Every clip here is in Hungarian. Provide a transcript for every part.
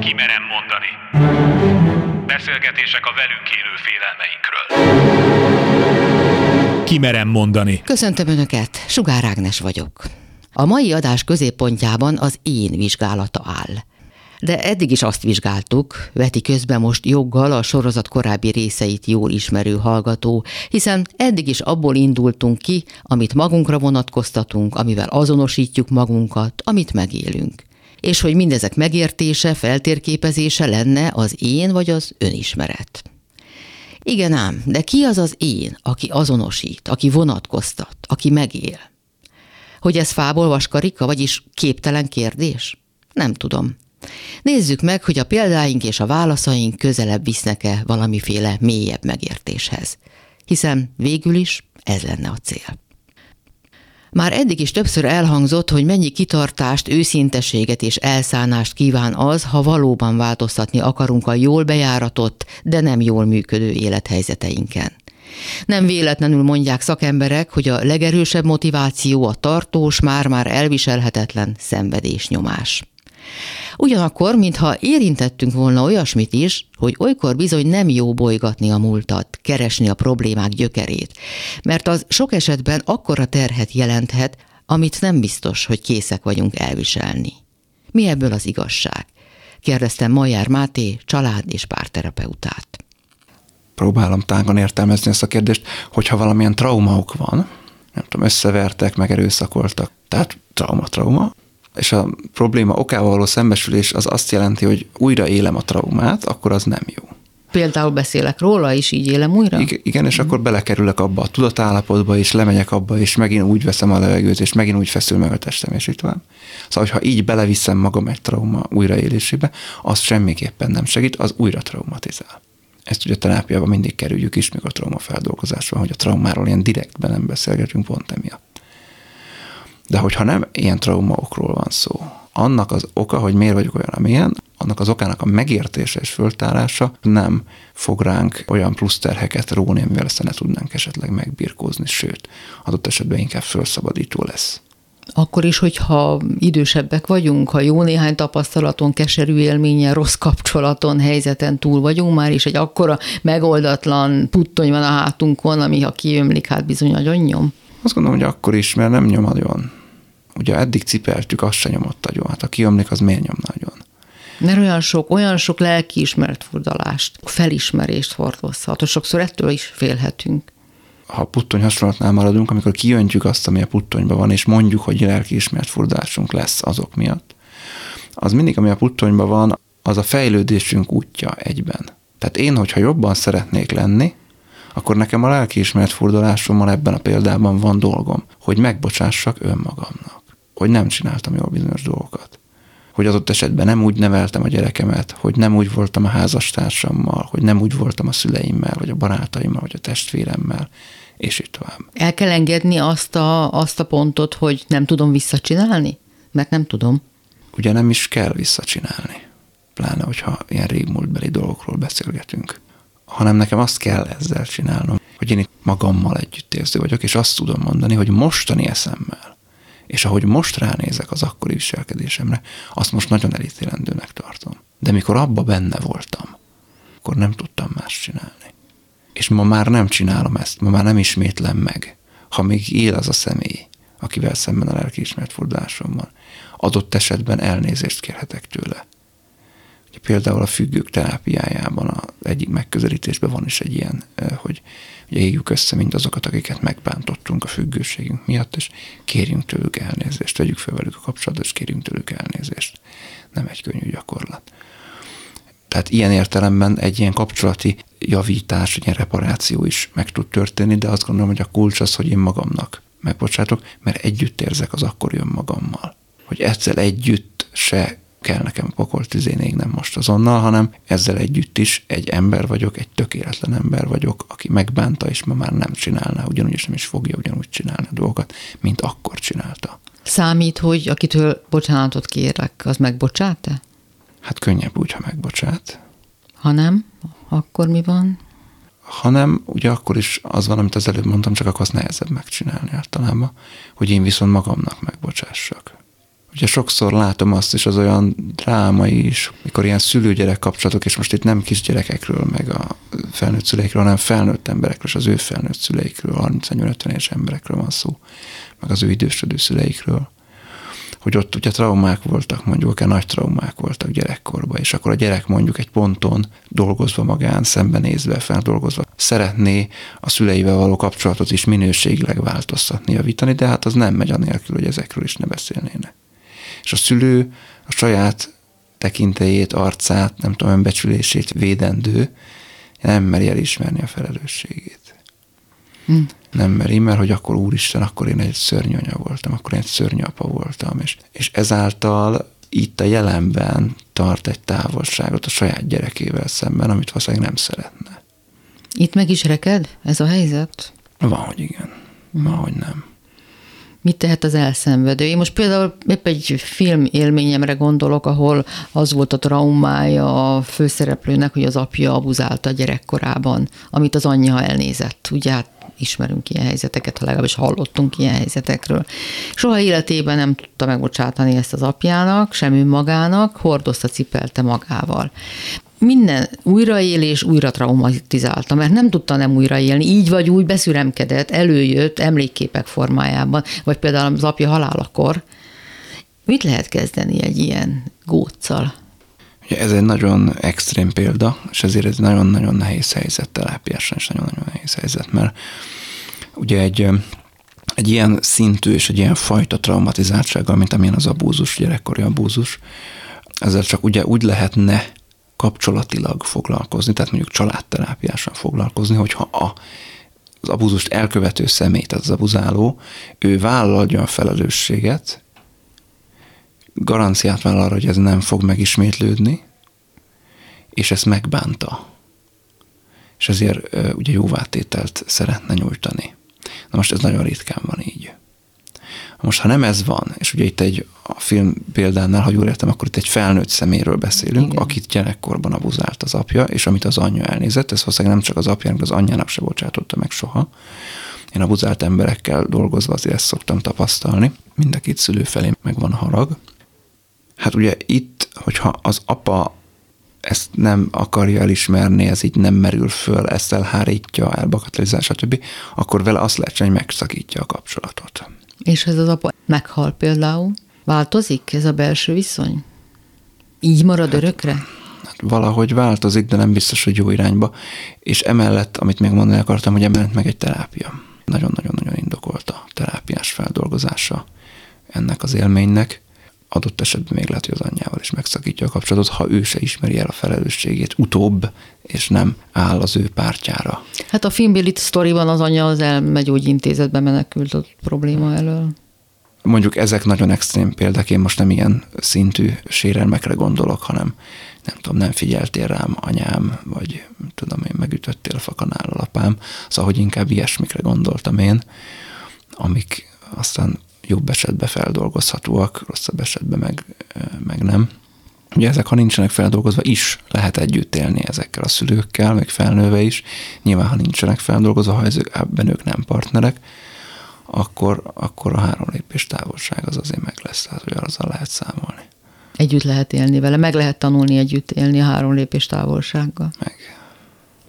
Kimerem mondani. Beszélgetések a velünk élő félelmeinkről. Kimerem mondani. Köszöntöm Önöket, Sugár Ágnes vagyok. A mai adás középpontjában az én vizsgálata áll. De eddig is azt vizsgáltuk, veti közben most joggal a sorozat korábbi részeit jól ismerő hallgató, hiszen eddig is abból indultunk ki, amit magunkra vonatkoztatunk, amivel azonosítjuk magunkat, amit megélünk. És hogy mindezek megértése, feltérképezése lenne az én vagy az önismeret. Igen ám, de ki az az én, aki azonosít, aki vonatkoztat, aki megél? Hogy ez fából vaskarika, vagyis képtelen kérdés? Nem tudom. Nézzük meg, hogy a példáink és a válaszaink közelebb visznek-e valamiféle mélyebb megértéshez. Hiszen végül is ez lenne a cél. Már eddig is többször elhangzott, hogy mennyi kitartást, őszinteséget és elszánást kíván az, ha valóban változtatni akarunk a jól bejáratott, de nem jól működő élethelyzeteinken. Nem véletlenül mondják szakemberek, hogy a legerősebb motiváció a tartós, már-már elviselhetetlen szenvedésnyomás. Ugyanakkor, mintha érintettünk volna olyasmit is, hogy olykor bizony nem jó bolygatni a múltat, keresni a problémák gyökerét, mert az sok esetben akkora terhet jelenthet, amit nem biztos, hogy készek vagyunk elviselni. Mi ebből az igazság? Kérdeztem Majár Máté, család és párterapeutát. Próbálom tágon értelmezni ezt a kérdést, hogyha valamilyen traumaok van, nem tudom, összevertek, megerőszakoltak, tehát trauma-trauma, és a probléma okával való szembesülés az azt jelenti, hogy újra élem a traumát, akkor az nem jó. Például beszélek róla, és így élem újra? Igen, igen és mm. akkor belekerülök abba a tudatállapotba, és lemegyek abba, és megint úgy veszem a levegőt, és megint úgy feszül meg a testem, és itt van. Szóval, ha így beleviszem magam egy trauma újraélésébe, az semmiképpen nem segít, az újra traumatizál. Ezt ugye a terápiában mindig kerüljük is, még a traumafeldolgozásban, hogy a traumáról ilyen direktben nem beszélgetünk pont emiatt. De hogyha nem ilyen traumaokról van szó, annak az oka, hogy miért vagyok olyan, amilyen, annak az okának a megértése és föltárása nem fog ránk olyan plusz terheket róni, amivel ezt ne tudnánk esetleg megbirkózni, sőt, adott esetben inkább felszabadító lesz. Akkor is, hogyha idősebbek vagyunk, ha jó néhány tapasztalaton, keserű élményen, rossz kapcsolaton, helyzeten túl vagyunk már, és egy akkora megoldatlan puttony van a hátunkon, ami ha kiömlik, hát bizony nagyon nyom. Azt gondolom, hogy akkor is, mert nem nyom nagyon. Ugye eddig cipeltük, azt se nyomott nagyon. Hát a kiömlik, az miért nyom nagyon? Mert olyan sok, olyan sok lelkiismert furdalást, felismerést hordozhat, sokszor ettől is félhetünk. Ha a puttony hasonlatnál maradunk, amikor kijöntjük azt, ami a puttonyban van, és mondjuk, hogy lelkiismert furdalásunk lesz azok miatt, az mindig, ami a puttonyban van, az a fejlődésünk útja egyben. Tehát én, hogyha jobban szeretnék lenni, akkor nekem a lelkiismeret furdalásommal ebben a példában van dolgom, hogy megbocsássak önmagamnak, hogy nem csináltam jól bizonyos dolgokat hogy adott esetben nem úgy neveltem a gyerekemet, hogy nem úgy voltam a házastársammal, hogy nem úgy voltam a szüleimmel, vagy a barátaimmal, vagy a testvéremmel, és így tovább. El kell engedni azt a, azt a pontot, hogy nem tudom visszacsinálni? Mert nem tudom. Ugye nem is kell visszacsinálni, pláne, hogyha ilyen régmúltbeli dolgokról beszélgetünk hanem nekem azt kell ezzel csinálnom, hogy én itt magammal együttérző vagyok, és azt tudom mondani, hogy mostani eszemmel, és ahogy most ránézek az akkori viselkedésemre, azt most nagyon elítélendőnek tartom. De mikor abba benne voltam, akkor nem tudtam más csinálni. És ma már nem csinálom ezt, ma már nem ismétlem meg, ha még él az a személy, akivel szemben a lelkiismert fordulásom van. Adott esetben elnézést kérhetek tőle például a függők terápiájában a egyik megközelítésben van is egy ilyen, hogy ugye éljük össze mindazokat, akiket megbántottunk a függőségünk miatt, és kérjünk tőlük elnézést, vegyük fel velük a kapcsolatot, és kérjünk tőlük elnézést. Nem egy könnyű gyakorlat. Tehát ilyen értelemben egy ilyen kapcsolati javítás, egy ilyen reparáció is meg tud történni, de azt gondolom, hogy a kulcs az, hogy én magamnak megbocsátok, mert együtt érzek az akkori önmagammal. Hogy ezzel együtt se kell nekem pokol tüzén nem most azonnal, hanem ezzel együtt is egy ember vagyok, egy tökéletlen ember vagyok, aki megbánta, és ma már nem csinálná, ugyanúgy is nem is fogja ugyanúgy csinálni a dolgokat, mint akkor csinálta. Számít, hogy akitől bocsánatot kérek, az megbocsát-e? Hát könnyebb úgy, ha megbocsát. Ha nem, akkor mi van? hanem ugye akkor is az van, amit az előbb mondtam, csak akkor az nehezebb megcsinálni általában, hogy én viszont magamnak megbocsássak Ugye sokszor látom azt is, az olyan drámai is, mikor ilyen szülő-gyerek kapcsolatok, és most itt nem kisgyerekekről, meg a felnőtt szüleikről, hanem felnőtt emberekről, és az ő felnőtt szüleikről, 30-50 éves emberekről van szó, meg az ő idősödő szüleikről hogy ott ugye traumák voltak, mondjuk akár nagy traumák voltak gyerekkorban, és akkor a gyerek mondjuk egy ponton dolgozva magán, szembenézve, feldolgozva szeretné a szüleivel való kapcsolatot is minőségileg változtatni, javítani, de hát az nem megy anélkül, hogy ezekről is ne beszélnének. És a szülő a saját tekintélyét, arcát, nem tudom, önbecsülését védendő, nem meri elismerni a felelősségét. Hm nem meri, mert hogy akkor úristen, akkor én egy szörnyű anya voltam, akkor én egy szörnyű apa voltam, és, és ezáltal itt a jelenben tart egy távolságot a saját gyerekével szemben, amit valószínűleg nem szeretne. Itt meg is reked ez a helyzet? Van, hogy igen. Van, hogy nem. Mit tehet az elszenvedő? Én most például épp egy film élményemre gondolok, ahol az volt a traumája a főszereplőnek, hogy az apja abuzálta a gyerekkorában, amit az anyja elnézett. Ugye hát ismerünk ilyen helyzeteket, ha legalábbis hallottunk ilyen helyzetekről. Soha életében nem tudta megbocsátani ezt az apjának, sem önmagának, hordozta, cipelte magával minden újraélés újra traumatizálta, mert nem tudta nem újraélni, így vagy úgy beszüremkedett, előjött emlékképek formájában, vagy például az apja halálakor. Mit lehet kezdeni egy ilyen góccal? Ez egy nagyon extrém példa, és ezért egy nagyon-nagyon nehéz helyzet terápiásan, és nagyon-nagyon nehéz helyzet, mert ugye egy, egy ilyen szintű és egy ilyen fajta traumatizáltsággal, mint amilyen az abúzus, gyerekkori abúzus, ezzel csak ugye úgy lehetne kapcsolatilag foglalkozni, tehát mondjuk családterápiásan foglalkozni, hogyha a, az abúzust elkövető személy, tehát az abuzáló, ő vállalja a felelősséget, garanciát vállal arra, hogy ez nem fog megismétlődni, és ezt megbánta. És ezért ugye jóvátételt szeretne nyújtani. Na most ez nagyon ritkán van így. Most, ha nem ez van, és ugye itt egy a film példánál, ha jól értem, akkor itt egy felnőtt szeméről beszélünk, Igen. akit gyerekkorban abuzált az apja, és amit az anyja elnézett, ez valószínűleg nem csak az apjának, az anyjának se bocsátotta meg soha. Én abuzált emberekkel dolgozva azért ezt szoktam tapasztalni. Mind a két szülő felé megvan harag. Hát ugye itt, hogyha az apa ezt nem akarja elismerni, ez így nem merül föl, ezt elhárítja, elbakatelizál, stb., akkor vele azt lehet hogy megszakítja a kapcsolatot. És ez az apa meghal például? Változik ez a belső viszony? Így marad hát, örökre? Hát valahogy változik, de nem biztos, hogy jó irányba. És emellett, amit még mondani akartam, hogy emellett meg egy terápia. Nagyon-nagyon-nagyon indokolt a terápiás feldolgozása ennek az élménynek adott esetben még lehet, hogy az anyjával is megszakítja a kapcsolatot, ha ő se ismeri el a felelősségét utóbb, és nem áll az ő pártjára. Hát a filmbéli sztoriban az anyja az elmegyógyintézetbe menekült a probléma elől. Mondjuk ezek nagyon extrém példák, én most nem ilyen szintű sérelmekre gondolok, hanem nem tudom, nem figyeltél rám anyám, vagy tudom én, megütöttél a fakanál apám, szóval, hogy inkább ilyesmikre gondoltam én, amik aztán jobb esetben feldolgozhatóak, rosszabb esetben meg, meg nem. Ugye ezek, ha nincsenek feldolgozva, is lehet együtt élni ezekkel a szülőkkel, meg felnőve is. Nyilván, ha nincsenek feldolgozva, ha ebben ők nem partnerek, akkor, akkor a három lépés távolság az azért meg lesz, tehát hogy azzal lehet számolni. Együtt lehet élni vele, meg lehet tanulni együtt élni a három lépés távolsággal. Meg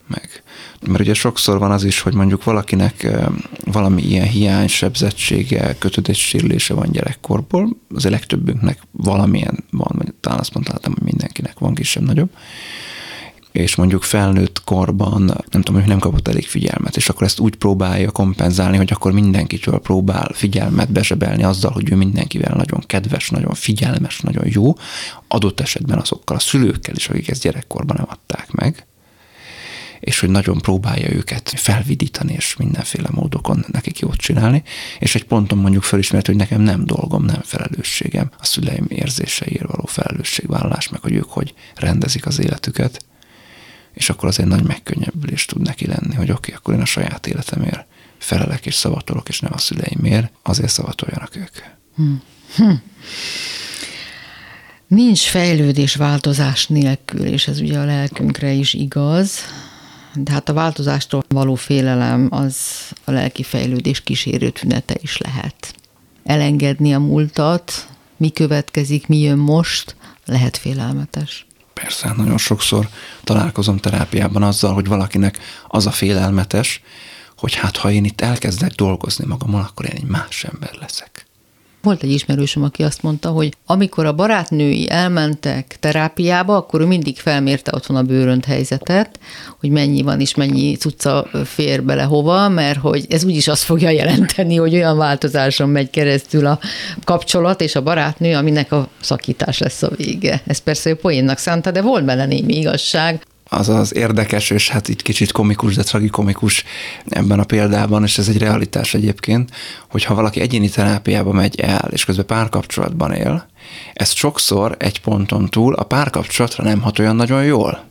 meg. Mert ugye sokszor van az is, hogy mondjuk valakinek valami ilyen hiány, sebzettsége, kötődéssérülése van gyerekkorból, az legtöbbünknek valamilyen van, vagy talán azt mondhatom, hogy mindenkinek van kisebb-nagyobb, és mondjuk felnőtt korban, nem tudom, hogy nem kapott elég figyelmet, és akkor ezt úgy próbálja kompenzálni, hogy akkor mindenkitől próbál figyelmet besebelni azzal, hogy ő mindenkivel nagyon kedves, nagyon figyelmes, nagyon jó, adott esetben azokkal a szülőkkel is, akik ezt gyerekkorban nem adták meg, és hogy nagyon próbálja őket felvidítani, és mindenféle módokon nekik jót csinálni, és egy ponton mondjuk felismert, hogy nekem nem dolgom, nem felelősségem a szüleim érzéseiért való felelősségvállalás, meg hogy ők hogy rendezik az életüket, és akkor az egy nagy megkönnyebbülés tud neki lenni, hogy oké, okay, akkor én a saját életemért felelek és szavatolok, és nem a szüleimért, azért szavatoljanak ők. Hm. Hm. Nincs fejlődés változás nélkül, és ez ugye a lelkünkre is igaz, de hát a változástól való félelem az a lelki fejlődés kísérő tünete is lehet. Elengedni a múltat, mi következik, mi jön most, lehet félelmetes. Persze, nagyon sokszor találkozom terápiában azzal, hogy valakinek az a félelmetes, hogy hát ha én itt elkezdek dolgozni magamon, akkor én egy más ember leszek. Volt egy ismerősöm, aki azt mondta, hogy amikor a barátnői elmentek terápiába, akkor ő mindig felmérte otthon a bőrönt helyzetet, hogy mennyi van és mennyi cucca fér bele hova, mert hogy ez úgyis azt fogja jelenteni, hogy olyan változáson megy keresztül a kapcsolat és a barátnő, aminek a szakítás lesz a vége. Ez persze ő poénnak szánta, de volt benne némi igazság az az érdekes, és hát itt kicsit komikus, de tragikomikus ebben a példában, és ez egy realitás egyébként, hogy ha valaki egyéni terápiába megy el, és közben párkapcsolatban él, ez sokszor egy ponton túl a párkapcsolatra nem hat olyan nagyon jól.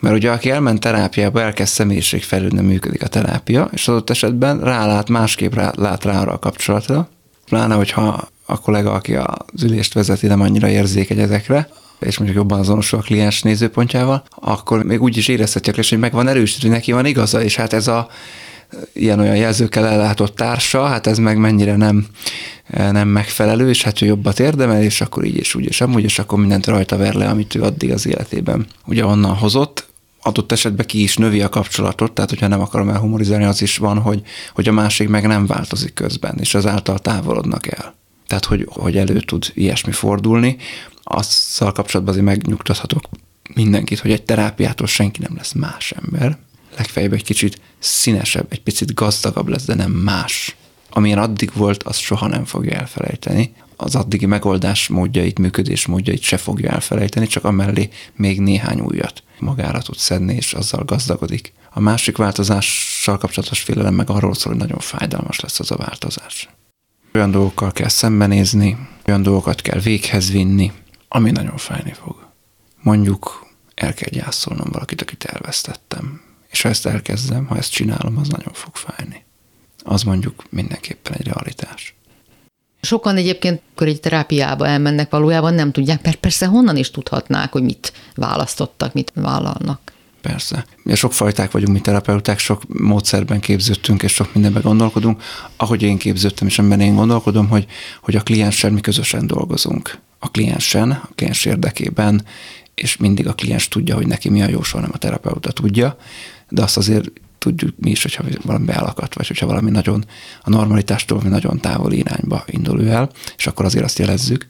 Mert ugye aki elment terápiába, elkezd személyiségfejlődni, működik a terápia, és adott esetben rálát, másképp rá, lát rá arra a kapcsolatra, pláne, hogyha a kollega, aki az ülést vezeti, nem annyira érzékeny ezekre, és mondjuk jobban azonosul a kliens nézőpontjával, akkor még úgy is érezhetjük, hogy meg van erősítő, hogy neki van igaza, és hát ez a ilyen-olyan jelzőkkel ellátott társa, hát ez meg mennyire nem, nem megfelelő, és hát ő jobbat érdemel, és akkor így és úgy és amúgy, és akkor mindent rajta ver le, amit ő addig az életében ugye onnan hozott, adott esetben ki is növi a kapcsolatot, tehát hogyha nem akarom elhumorizálni, az is van, hogy, hogy a másik meg nem változik közben, és azáltal távolodnak el. Tehát, hogy, hogy elő tud ilyesmi fordulni azzal kapcsolatban azért megnyugtathatok mindenkit, hogy egy terápiától senki nem lesz más ember. Legfeljebb egy kicsit színesebb, egy picit gazdagabb lesz, de nem más. Amilyen addig volt, azt soha nem fogja elfelejteni. Az addigi megoldás módjait, működés módjait se fogja elfelejteni, csak amellé még néhány újat magára tud szedni, és azzal gazdagodik. A másik változással kapcsolatos félelem meg arról szól, hogy nagyon fájdalmas lesz az a változás. Olyan dolgokkal kell szembenézni, olyan dolgokat kell véghez vinni, ami nagyon fájni fog. Mondjuk el kell gyászolnom valakit, akit elvesztettem. És ha ezt elkezdem, ha ezt csinálom, az nagyon fog fájni. Az mondjuk mindenképpen egy realitás. Sokan egyébként, akkor egy terápiába elmennek, valójában nem tudják, mert persze honnan is tudhatnák, hogy mit választottak, mit vállalnak. Persze. Mi sok fajták vagyunk, mi terapeuták, sok módszerben képződtünk, és sok mindenben gondolkodunk. Ahogy én képződtem, és amiben én gondolkodom, hogy, hogy a klienssel mi közösen dolgozunk a kliensen, a kliens érdekében, és mindig a kliens tudja, hogy neki mi a jó, soha nem a terapeuta tudja, de azt azért tudjuk mi is, hogyha valami bealakat, vagy hogyha valami nagyon a normalitástól valami nagyon távoli irányba indul ő el, és akkor azért azt jelezzük.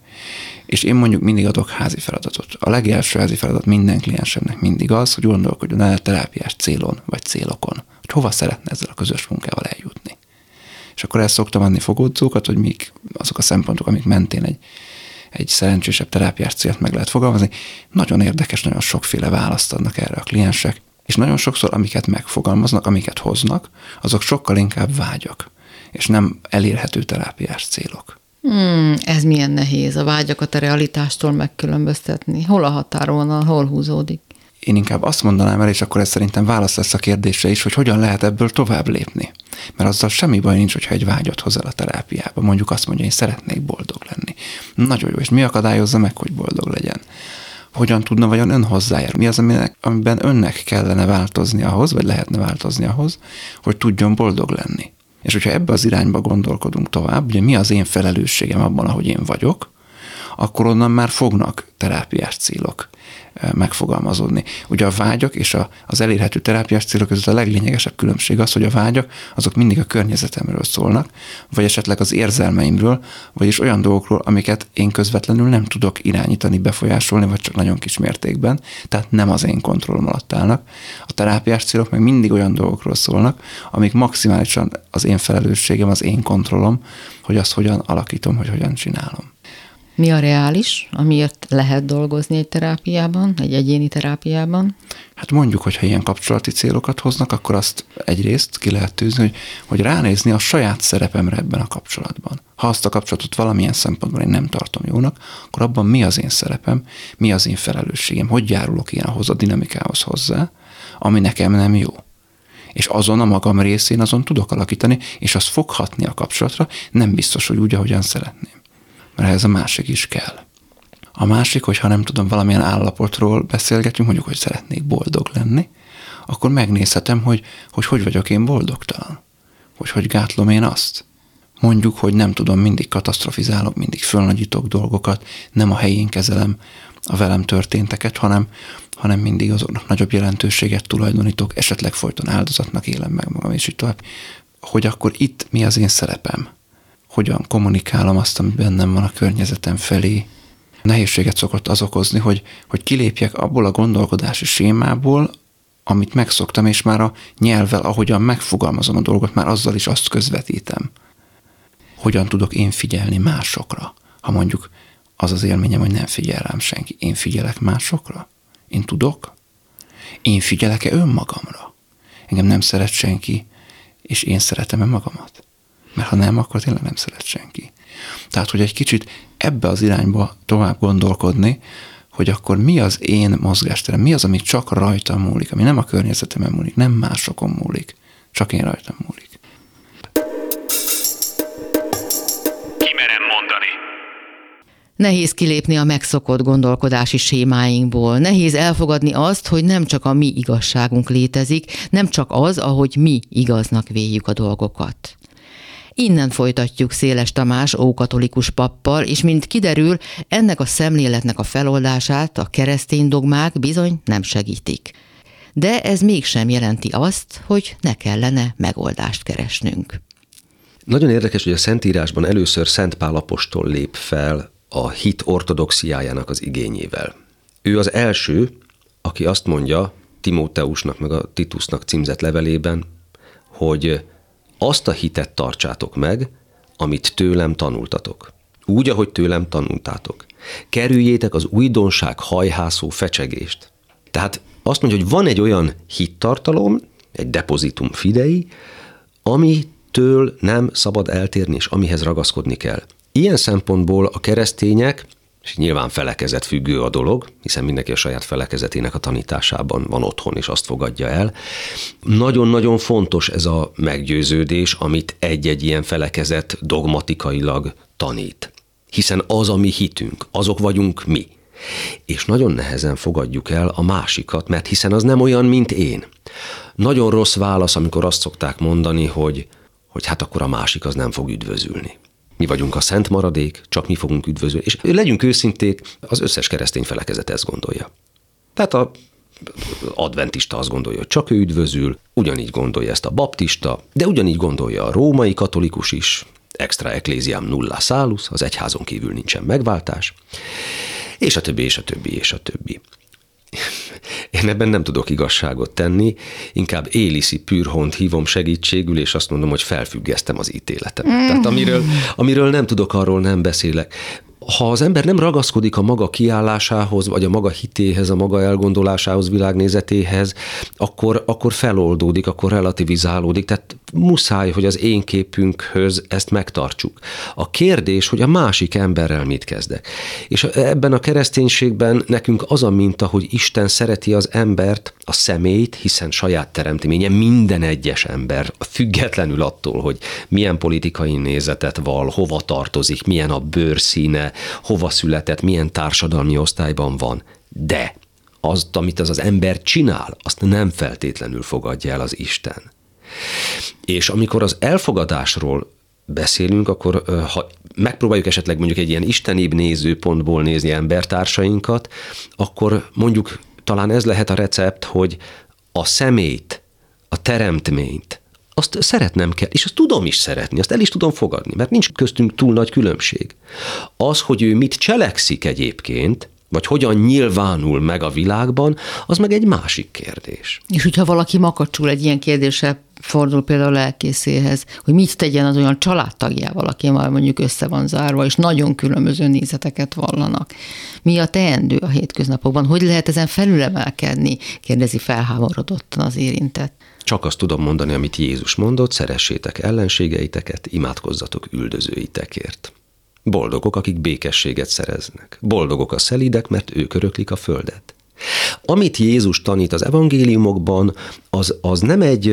És én mondjuk mindig adok házi feladatot. A legelső házi feladat minden kliensemnek mindig az, hogy gondolkodjon el terápiás célon, vagy célokon, hogy hova szeretne ezzel a közös munkával eljutni. És akkor ezt szoktam adni fogódzókat, hogy mik azok a szempontok, amik mentén egy egy szerencsésebb terápiás célt meg lehet fogalmazni. Nagyon érdekes, nagyon sokféle választ adnak erre a kliensek, és nagyon sokszor, amiket megfogalmaznak, amiket hoznak, azok sokkal inkább vágyak, és nem elérhető terápiás célok. Hmm, ez milyen nehéz a vágyakat a realitástól megkülönböztetni. Hol a határon, hol húzódik? Én inkább azt mondanám el, és akkor ez szerintem válasz lesz a kérdésre is, hogy hogyan lehet ebből tovább lépni. Mert azzal semmi baj nincs, hogyha egy vágyat hoz el a terápiába. Mondjuk azt mondja, én szeretnék boldog lenni. Nagyon jó, és mi akadályozza meg, hogy boldog legyen? Hogyan tudna vajon ön hozzájárulni? Mi az, aminek, amiben önnek kellene változni ahhoz, vagy lehetne változni ahhoz, hogy tudjon boldog lenni? És hogyha ebbe az irányba gondolkodunk tovább, ugye mi az én felelősségem abban, ahogy én vagyok, akkor onnan már fognak terápiás célok megfogalmazódni. Ugye a vágyak és a, az elérhető terápiás célok között a leglényegesebb különbség az, hogy a vágyak azok mindig a környezetemről szólnak, vagy esetleg az érzelmeimről, vagyis olyan dolgokról, amiket én közvetlenül nem tudok irányítani, befolyásolni, vagy csak nagyon kis mértékben, tehát nem az én kontrollom alatt állnak. A terápiás célok meg mindig olyan dolgokról szólnak, amik maximálisan az én felelősségem, az én kontrollom, hogy azt hogyan alakítom, hogy hogyan csinálom. Mi a reális, amiért lehet dolgozni egy terápiában, egy egyéni terápiában? Hát mondjuk, hogyha ilyen kapcsolati célokat hoznak, akkor azt egyrészt ki lehet tűzni, hogy, hogy ránézni a saját szerepemre ebben a kapcsolatban. Ha azt a kapcsolatot valamilyen szempontból én nem tartom jónak, akkor abban mi az én szerepem, mi az én felelősségem, hogy járulok én ahhoz a dinamikához hozzá, ami nekem nem jó és azon a magam részén azon tudok alakítani, és az foghatni a kapcsolatra, nem biztos, hogy úgy, ahogyan szeretném mert ez a másik is kell. A másik, hogyha nem tudom, valamilyen állapotról beszélgetünk, mondjuk, hogy szeretnék boldog lenni, akkor megnézhetem, hogy hogy, hogy vagyok én boldogtalan. Hogy hogy gátlom én azt. mondjuk, hogy nem tudom, mindig katasztrofizálok, mindig fölnagyítok dolgokat, nem a helyén kezelem a velem történteket, hanem, hanem mindig azoknak nagyobb jelentőséget tulajdonítok, esetleg folyton áldozatnak élem meg magam, és így tovább. Hogy akkor itt mi az én szerepem? Hogyan kommunikálom azt, ami bennem van a környezetem felé? Nehézséget szokott az okozni, hogy, hogy kilépjek abból a gondolkodási sémából, amit megszoktam, és már a nyelvvel, ahogyan megfogalmazom a dolgot, már azzal is azt közvetítem. Hogyan tudok én figyelni másokra? Ha mondjuk az az élményem, hogy nem figyel rám senki. Én figyelek másokra? Én tudok? Én figyelek-e önmagamra? Engem nem szeret senki, és én szeretem-e magamat? Mert ha nem, akkor tényleg nem szeret senki. Tehát, hogy egy kicsit ebbe az irányba tovább gondolkodni, hogy akkor mi az én mozgásterem, mi az, ami csak rajtam múlik, ami nem a környezetemen múlik, nem másokon múlik, csak én rajtam múlik. Kimerem mondani. Nehéz kilépni a megszokott gondolkodási sémáinkból. Nehéz elfogadni azt, hogy nem csak a mi igazságunk létezik, nem csak az, ahogy mi igaznak véljük a dolgokat. Innen folytatjuk Széles Tamás ókatolikus pappal, és mint kiderül, ennek a szemléletnek a feloldását a keresztény dogmák bizony nem segítik. De ez mégsem jelenti azt, hogy ne kellene megoldást keresnünk. Nagyon érdekes, hogy a Szentírásban először Szent Pál apostol lép fel a hit ortodoxiájának az igényével. Ő az első, aki azt mondja Timóteusnak meg a Titusnak címzett levelében, hogy azt a hitet tartsátok meg, amit tőlem tanultatok. Úgy, ahogy tőlem tanultátok. Kerüljétek az újdonság hajhászó fecsegést. Tehát azt mondja, hogy van egy olyan hittartalom, egy depozitum fidei, amitől nem szabad eltérni, és amihez ragaszkodni kell. Ilyen szempontból a keresztények és nyilván felekezet függő a dolog, hiszen mindenki a saját felekezetének a tanításában van otthon, és azt fogadja el. Nagyon-nagyon fontos ez a meggyőződés, amit egy-egy ilyen felekezet dogmatikailag tanít. Hiszen az a mi hitünk, azok vagyunk mi. És nagyon nehezen fogadjuk el a másikat, mert hiszen az nem olyan, mint én. Nagyon rossz válasz, amikor azt szokták mondani, hogy, hogy hát akkor a másik az nem fog üdvözülni. Mi vagyunk a szent maradék, csak mi fogunk üdvözölni. És legyünk őszinték, az összes keresztény felekezet ezt gondolja. Tehát a adventista azt gondolja, hogy csak ő üdvözül, ugyanígy gondolja ezt a baptista, de ugyanígy gondolja a római katolikus is, extra ecclesiam nulla salus, az egyházon kívül nincsen megváltás, és a többi, és a többi, és a többi. Én ebben nem tudok igazságot tenni, inkább Éliszi Pürhont hívom segítségül, és azt mondom, hogy felfüggesztem az ítéletemet. Mm. Tehát amiről, amiről nem tudok, arról nem beszélek ha az ember nem ragaszkodik a maga kiállásához, vagy a maga hitéhez, a maga elgondolásához, világnézetéhez, akkor, akkor feloldódik, akkor relativizálódik. Tehát muszáj, hogy az én képünkhöz ezt megtartsuk. A kérdés, hogy a másik emberrel mit kezdek. És ebben a kereszténységben nekünk az a minta, hogy Isten szereti az embert, a személyt, hiszen saját teremtménye minden egyes ember, függetlenül attól, hogy milyen politikai nézetet val, hova tartozik, milyen a bőrszíne, hova született, milyen társadalmi osztályban van. De azt, amit az az ember csinál, azt nem feltétlenül fogadja el az Isten. És amikor az elfogadásról beszélünk, akkor ha megpróbáljuk esetleg mondjuk egy ilyen istenibb nézőpontból nézni embertársainkat, akkor mondjuk talán ez lehet a recept, hogy a szemét, a teremtményt, azt szeretnem kell, és azt tudom is szeretni, azt el is tudom fogadni, mert nincs köztünk túl nagy különbség. Az, hogy ő mit cselekszik egyébként, vagy hogyan nyilvánul meg a világban, az meg egy másik kérdés. És hogyha valaki makacsul egy ilyen kérdéssel fordul például lelkészéhez, hogy mit tegyen az olyan családtagjával, aki már mondjuk össze van zárva, és nagyon különböző nézeteket vallanak. Mi a teendő a hétköznapokban? Hogy lehet ezen felülemelkedni? kérdezi felháborodottan az érintett. Csak azt tudom mondani, amit Jézus mondott, szeressétek ellenségeiteket, imádkozzatok üldözőitekért. Boldogok, akik békességet szereznek. Boldogok a szelidek, mert ők öröklik a földet. Amit Jézus tanít az evangéliumokban, az, az nem egy,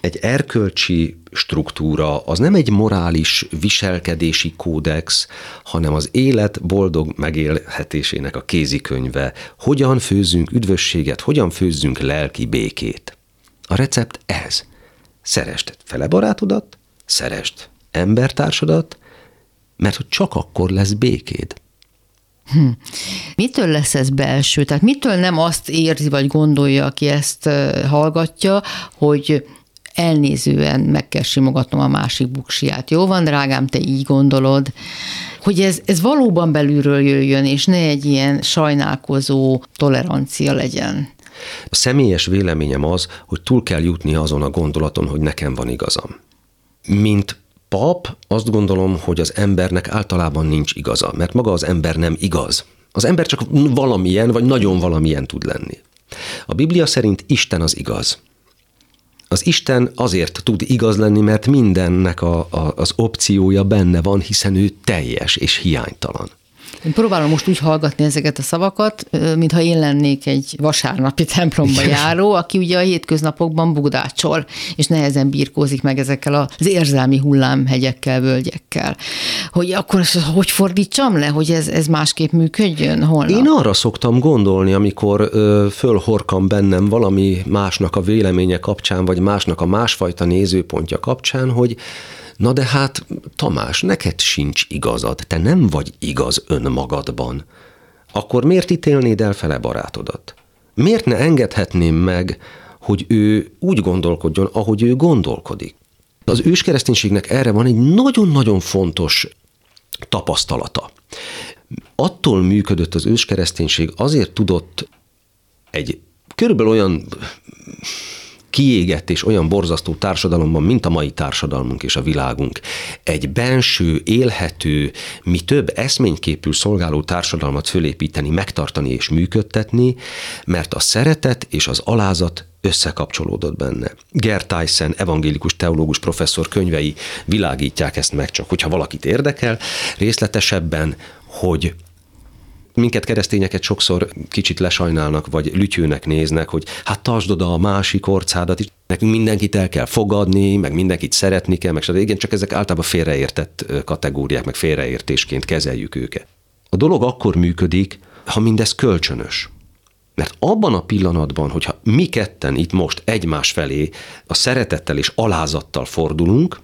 egy erkölcsi struktúra, az nem egy morális viselkedési kódex, hanem az élet boldog megélhetésének a kézikönyve. Hogyan főzzünk üdvösséget, hogyan főzzünk lelki békét. A recept ez. Szerest fele barátodat, szerest embertársadat, mert hogy csak akkor lesz békéd. Mitől lesz ez belső? Tehát mitől nem azt érzi vagy gondolja, aki ezt hallgatja, hogy elnézően meg kell simogatnom a másik buksiját. Jó van, drágám, te így gondolod, hogy ez, ez valóban belülről jöjjön, és ne egy ilyen sajnálkozó tolerancia legyen. A személyes véleményem az, hogy túl kell jutni azon a gondolaton, hogy nekem van igazam. Mint pap azt gondolom, hogy az embernek általában nincs igaza, mert maga az ember nem igaz. Az ember csak valamilyen, vagy nagyon valamilyen tud lenni. A Biblia szerint Isten az igaz. Az Isten azért tud igaz lenni, mert mindennek a, a, az opciója benne van, hiszen ő teljes és hiánytalan. Én próbálom most úgy hallgatni ezeket a szavakat, mintha én lennék egy vasárnapi templomba járó, aki ugye a hétköznapokban bugdácsol, és nehezen birkózik meg ezekkel az érzelmi hullámhegyekkel, völgyekkel. Hogy akkor hogy fordítsam le, hogy ez, ez másképp működjön holnap? Én arra szoktam gondolni, amikor ö, fölhorkam bennem valami másnak a véleménye kapcsán, vagy másnak a másfajta nézőpontja kapcsán, hogy Na de hát, Tamás, neked sincs igazad, te nem vagy igaz önmagadban. Akkor miért ítélnéd el fele barátodat? Miért ne engedhetném meg, hogy ő úgy gondolkodjon, ahogy ő gondolkodik? Az őskereszténységnek erre van egy nagyon-nagyon fontos tapasztalata. Attól működött az őskereszténység, azért tudott egy körülbelül olyan kiégett és olyan borzasztó társadalomban, mint a mai társadalmunk és a világunk, egy benső, élhető, mi több eszményképül szolgáló társadalmat fölépíteni, megtartani és működtetni, mert a szeretet és az alázat összekapcsolódott benne. Gert Tyson, evangélikus teológus professzor könyvei világítják ezt meg, csak hogyha valakit érdekel, részletesebben, hogy minket keresztényeket sokszor kicsit lesajnálnak, vagy lütyőnek néznek, hogy hát tartsd oda a másik orcádat is, nekünk mindenkit el kell fogadni, meg mindenkit szeretni kell, meg igen, csak ezek általában félreértett kategóriák, meg félreértésként kezeljük őket. A dolog akkor működik, ha mindez kölcsönös. Mert abban a pillanatban, hogyha mi ketten itt most egymás felé a szeretettel és alázattal fordulunk,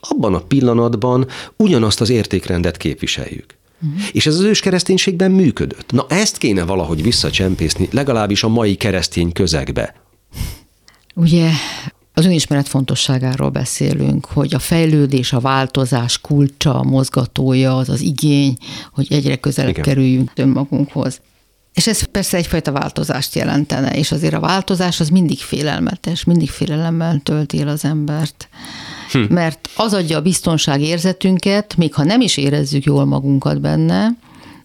abban a pillanatban ugyanazt az értékrendet képviseljük. Uh-huh. És ez az ős kereszténységben működött. Na ezt kéne valahogy visszacsempészni, legalábbis a mai keresztény közegbe. Ugye az önismeret fontosságáról beszélünk, hogy a fejlődés, a változás kulcsa, a mozgatója, az az igény, hogy egyre közelebb Igen. kerüljünk önmagunkhoz. És ez persze egyfajta változást jelentene, és azért a változás az mindig félelmetes, mindig félelemmel tölti el az embert. Hm. Mert az adja a biztonság érzetünket, még ha nem is érezzük jól magunkat benne,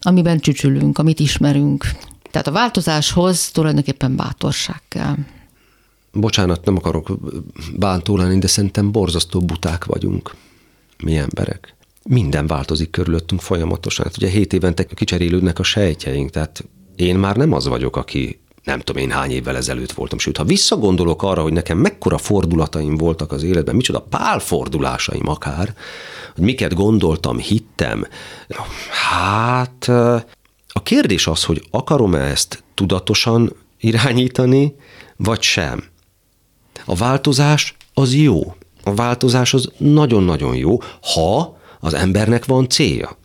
amiben csücsülünk, amit ismerünk. Tehát a változáshoz tulajdonképpen bátorság kell. Bocsánat, nem akarok bántó lenni, de szerintem borzasztó buták vagyunk, mi emberek. Minden változik körülöttünk folyamatosan. Hát ugye hét évente kicserélődnek a sejtjeink, tehát én már nem az vagyok, aki nem tudom én hány évvel ezelőtt voltam. Sőt, ha visszagondolok arra, hogy nekem mekkora fordulataim voltak az életben, micsoda pálfordulásaim akár, hogy miket gondoltam, hittem, hát a kérdés az, hogy akarom-e ezt tudatosan irányítani, vagy sem. A változás az jó. A változás az nagyon-nagyon jó, ha az embernek van célja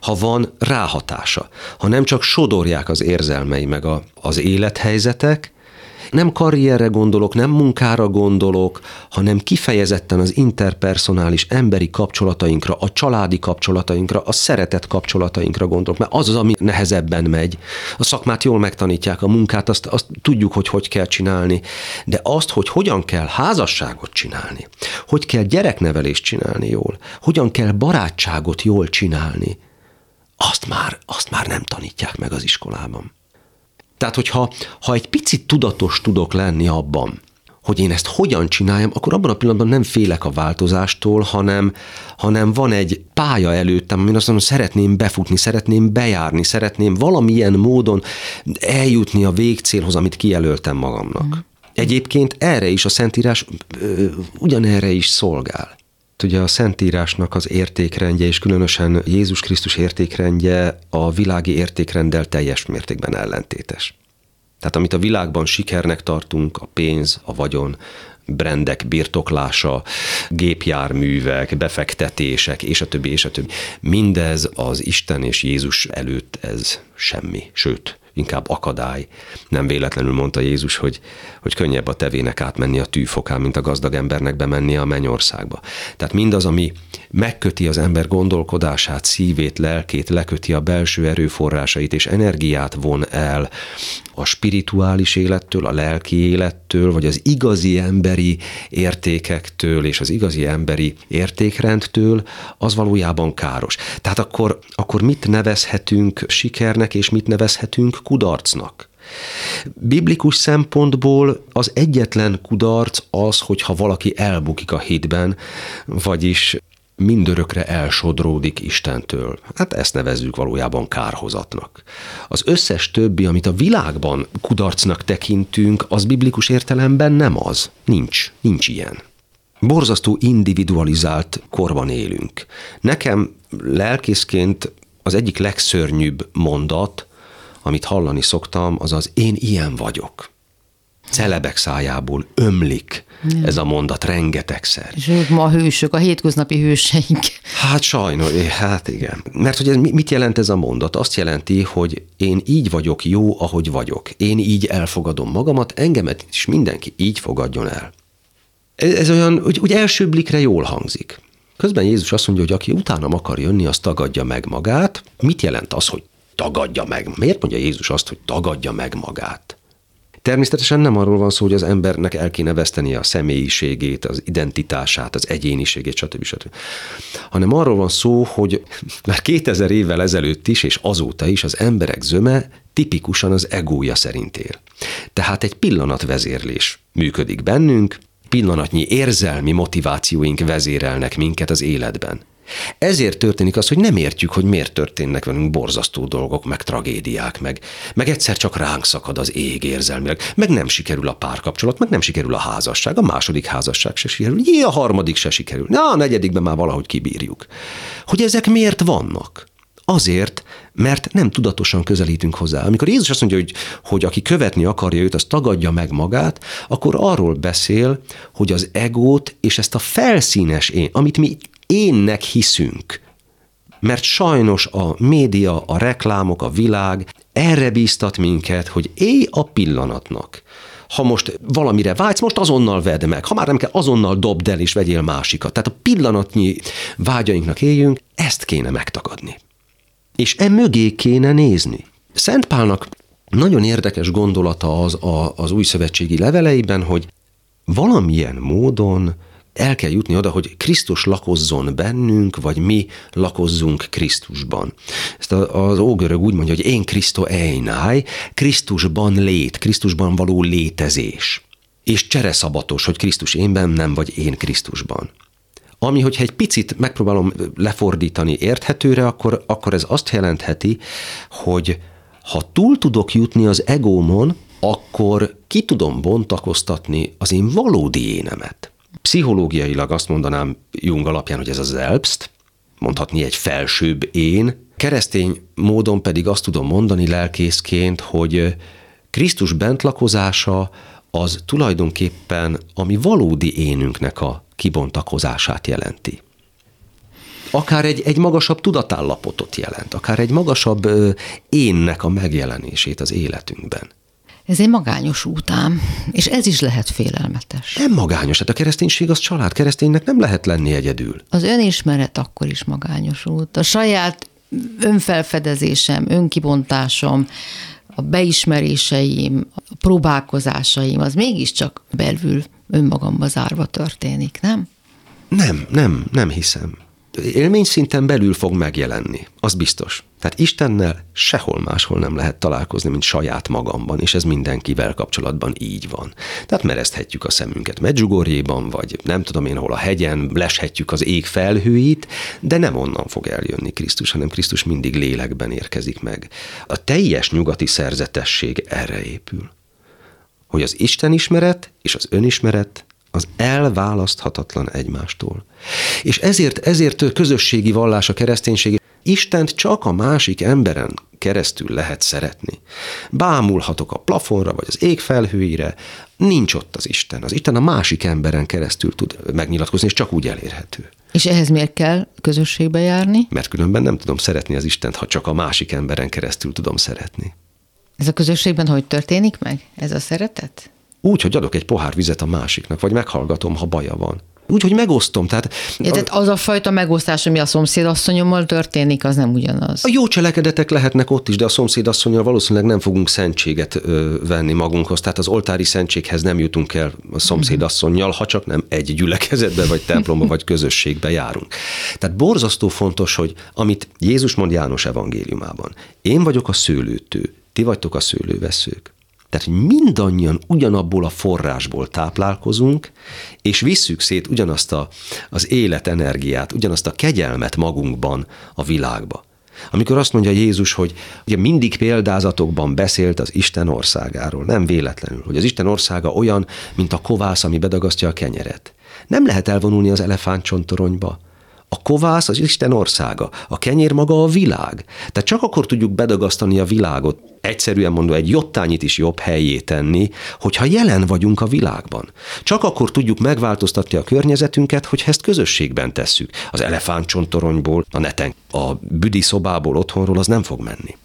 ha van ráhatása, ha nem csak sodorják az érzelmei meg a, az élethelyzetek, nem karrierre gondolok, nem munkára gondolok, hanem kifejezetten az interpersonális emberi kapcsolatainkra, a családi kapcsolatainkra, a szeretet kapcsolatainkra gondolok, mert az az, ami nehezebben megy. A szakmát jól megtanítják, a munkát, azt, azt tudjuk, hogy hogy kell csinálni, de azt, hogy hogyan kell házasságot csinálni, hogy kell gyereknevelést csinálni jól, hogyan kell barátságot jól csinálni, azt már, azt már nem tanítják meg az iskolában. Tehát, hogyha ha egy picit tudatos tudok lenni abban, hogy én ezt hogyan csináljam, akkor abban a pillanatban nem félek a változástól, hanem, hanem van egy pálya előttem, amin azt mondom, szeretném befutni, szeretném bejárni, szeretném valamilyen módon eljutni a végcélhoz, amit kijelöltem magamnak. Mm. Egyébként erre is a Szentírás ugyanerre is szolgál. Ugye a Szentírásnak az értékrendje, és különösen Jézus Krisztus értékrendje a világi értékrenddel teljes mértékben ellentétes. Tehát amit a világban sikernek tartunk, a pénz, a vagyon, brendek birtoklása, gépjárművek, befektetések, és a többi, és a többi. Mindez az Isten és Jézus előtt ez semmi, sőt, inkább akadály. Nem véletlenül mondta Jézus, hogy, hogy könnyebb a tevének átmenni a tűfokán, mint a gazdag embernek bemenni a mennyországba. Tehát mindaz, ami megköti az ember gondolkodását, szívét, lelkét, leköti a belső erőforrásait és energiát von el a spirituális élettől, a lelki élettől, vagy az igazi emberi értékektől és az igazi emberi értékrendtől, az valójában káros. Tehát akkor, akkor mit nevezhetünk sikernek, és mit nevezhetünk kudarcnak? Biblikus szempontból az egyetlen kudarc az, hogyha valaki elbukik a hitben, vagyis mindörökre elsodródik Istentől. Hát ezt nevezzük valójában kárhozatnak. Az összes többi, amit a világban kudarcnak tekintünk, az biblikus értelemben nem az. Nincs. Nincs ilyen. Borzasztó individualizált korban élünk. Nekem lelkészként az egyik legszörnyűbb mondat, amit hallani szoktam, az az én ilyen vagyok. Celebek szájából ömlik nem. ez a mondat rengetegszer. És ők ma a hősök, a hétköznapi hőseink. Hát sajnos, hát igen. Mert hogy ez, mit jelent ez a mondat? Azt jelenti, hogy én így vagyok jó, ahogy vagyok. Én így elfogadom magamat, engemet is mindenki így fogadjon el. Ez, ez olyan, hogy úgy első blikre jól hangzik. Közben Jézus azt mondja, hogy aki utánam akar jönni, az tagadja meg magát. Mit jelent az, hogy tagadja meg? Miért mondja Jézus azt, hogy tagadja meg magát? Természetesen nem arról van szó, hogy az embernek el kéne veszteni a személyiségét, az identitását, az egyéniségét, stb. stb. Hanem arról van szó, hogy már 2000 évvel ezelőtt is, és azóta is az emberek zöme tipikusan az egója szerint él. Tehát egy pillanatvezérlés működik bennünk, pillanatnyi érzelmi motivációink vezérelnek minket az életben. Ezért történik az, hogy nem értjük, hogy miért történnek velünk borzasztó dolgok, meg tragédiák, meg, meg egyszer csak ránk szakad az ég érzelmileg, meg nem sikerül a párkapcsolat, meg nem sikerül a házasság, a második házasság se sikerül, jé, a harmadik se sikerül, na, a negyedikben már valahogy kibírjuk. Hogy ezek miért vannak? Azért, mert nem tudatosan közelítünk hozzá. Amikor Jézus azt mondja, hogy, hogy aki követni akarja őt, az tagadja meg magát, akkor arról beszél, hogy az egót és ezt a felszínes én, amit mi énnek hiszünk. Mert sajnos a média, a reklámok, a világ erre bíztat minket, hogy élj a pillanatnak. Ha most valamire vágysz, most azonnal vedd meg. Ha már nem kell, azonnal dobd el és vegyél másikat. Tehát a pillanatnyi vágyainknak éljünk, ezt kéne megtagadni. És e mögé kéne nézni. Szent Pálnak nagyon érdekes gondolata az a, az új szövetségi leveleiben, hogy valamilyen módon el kell jutni oda, hogy Krisztus lakozzon bennünk, vagy mi lakozzunk Krisztusban. Ezt az ógörög úgy mondja, hogy én Kriszto eináj, Krisztusban lét, Krisztusban való létezés. És csereszabatos, hogy Krisztus énben, nem vagy én Krisztusban. Ami, hogyha egy picit megpróbálom lefordítani érthetőre, akkor, akkor ez azt jelentheti, hogy ha túl tudok jutni az egómon, akkor ki tudom bontakoztatni az én valódi énemet. Pszichológiailag azt mondanám Jung alapján, hogy ez az Selbst, mondhatni egy felsőbb én. Keresztény módon pedig azt tudom mondani lelkészként, hogy Krisztus bentlakozása az tulajdonképpen a mi valódi énünknek a kibontakozását jelenti. Akár egy, egy magasabb tudatállapotot jelent, akár egy magasabb énnek a megjelenését az életünkben. Ez egy magányos útám, és ez is lehet félelmetes. Nem magányos, hát a kereszténység az család, kereszténynek nem lehet lenni egyedül. Az önismeret akkor is magányos út. A saját önfelfedezésem, önkibontásom, a beismeréseim, a próbálkozásaim, az mégiscsak belül önmagamba zárva történik, nem? Nem, nem, nem hiszem élmény szinten belül fog megjelenni, az biztos. Tehát Istennel sehol máshol nem lehet találkozni, mint saját magamban, és ez mindenkivel kapcsolatban így van. Tehát merezthetjük a szemünket Medjugorjéban, vagy nem tudom én hol a hegyen, leshetjük az ég felhőit, de nem onnan fog eljönni Krisztus, hanem Krisztus mindig lélekben érkezik meg. A teljes nyugati szerzetesség erre épül. Hogy az Isten ismeret és az önismeret az elválaszthatatlan egymástól. És ezért, ezért közösségi vallás a kereszténység. Istent csak a másik emberen keresztül lehet szeretni. Bámulhatok a plafonra, vagy az ég felhőire, nincs ott az Isten. Az Isten a másik emberen keresztül tud megnyilatkozni, és csak úgy elérhető. És ehhez miért kell közösségbe járni? Mert különben nem tudom szeretni az Istent, ha csak a másik emberen keresztül tudom szeretni. Ez a közösségben hogy történik meg? Ez a szeretet? Úgy, hogy adok egy pohár vizet a másiknak, vagy meghallgatom, ha baja van. Úgy, hogy megosztom. Tehát, ja, tehát az a fajta megosztás, ami a szomszédasszonyommal történik, az nem ugyanaz. A jó cselekedetek lehetnek ott is, de a szomszédasszonyal valószínűleg nem fogunk szentséget ö, venni magunkhoz. Tehát az oltári szentséghez nem jutunk el a szomszédasszonyjal, ha csak nem egy gyülekezetbe, vagy templomba, vagy közösségbe járunk. Tehát borzasztó fontos, hogy amit Jézus mond János evangéliumában, én vagyok a szőlőtő, ti vagytok a szőlőveszők. Tehát, hogy mindannyian ugyanabból a forrásból táplálkozunk, és visszük szét ugyanazt a, az életenergiát, ugyanazt a kegyelmet magunkban a világba. Amikor azt mondja Jézus, hogy ugye mindig példázatokban beszélt az Isten országáról, nem véletlenül, hogy az Isten országa olyan, mint a kovász, ami bedagasztja a kenyeret. Nem lehet elvonulni az elefántcsontoronyba, a kovász az Isten országa, a kenyér maga a világ. Tehát csak akkor tudjuk bedagasztani a világot, egyszerűen mondva egy jottányit is jobb helyé tenni, hogyha jelen vagyunk a világban. Csak akkor tudjuk megváltoztatni a környezetünket, hogy ezt közösségben tesszük. Az elefántcsontoronyból, a neten, a büdi szobából, otthonról az nem fog menni.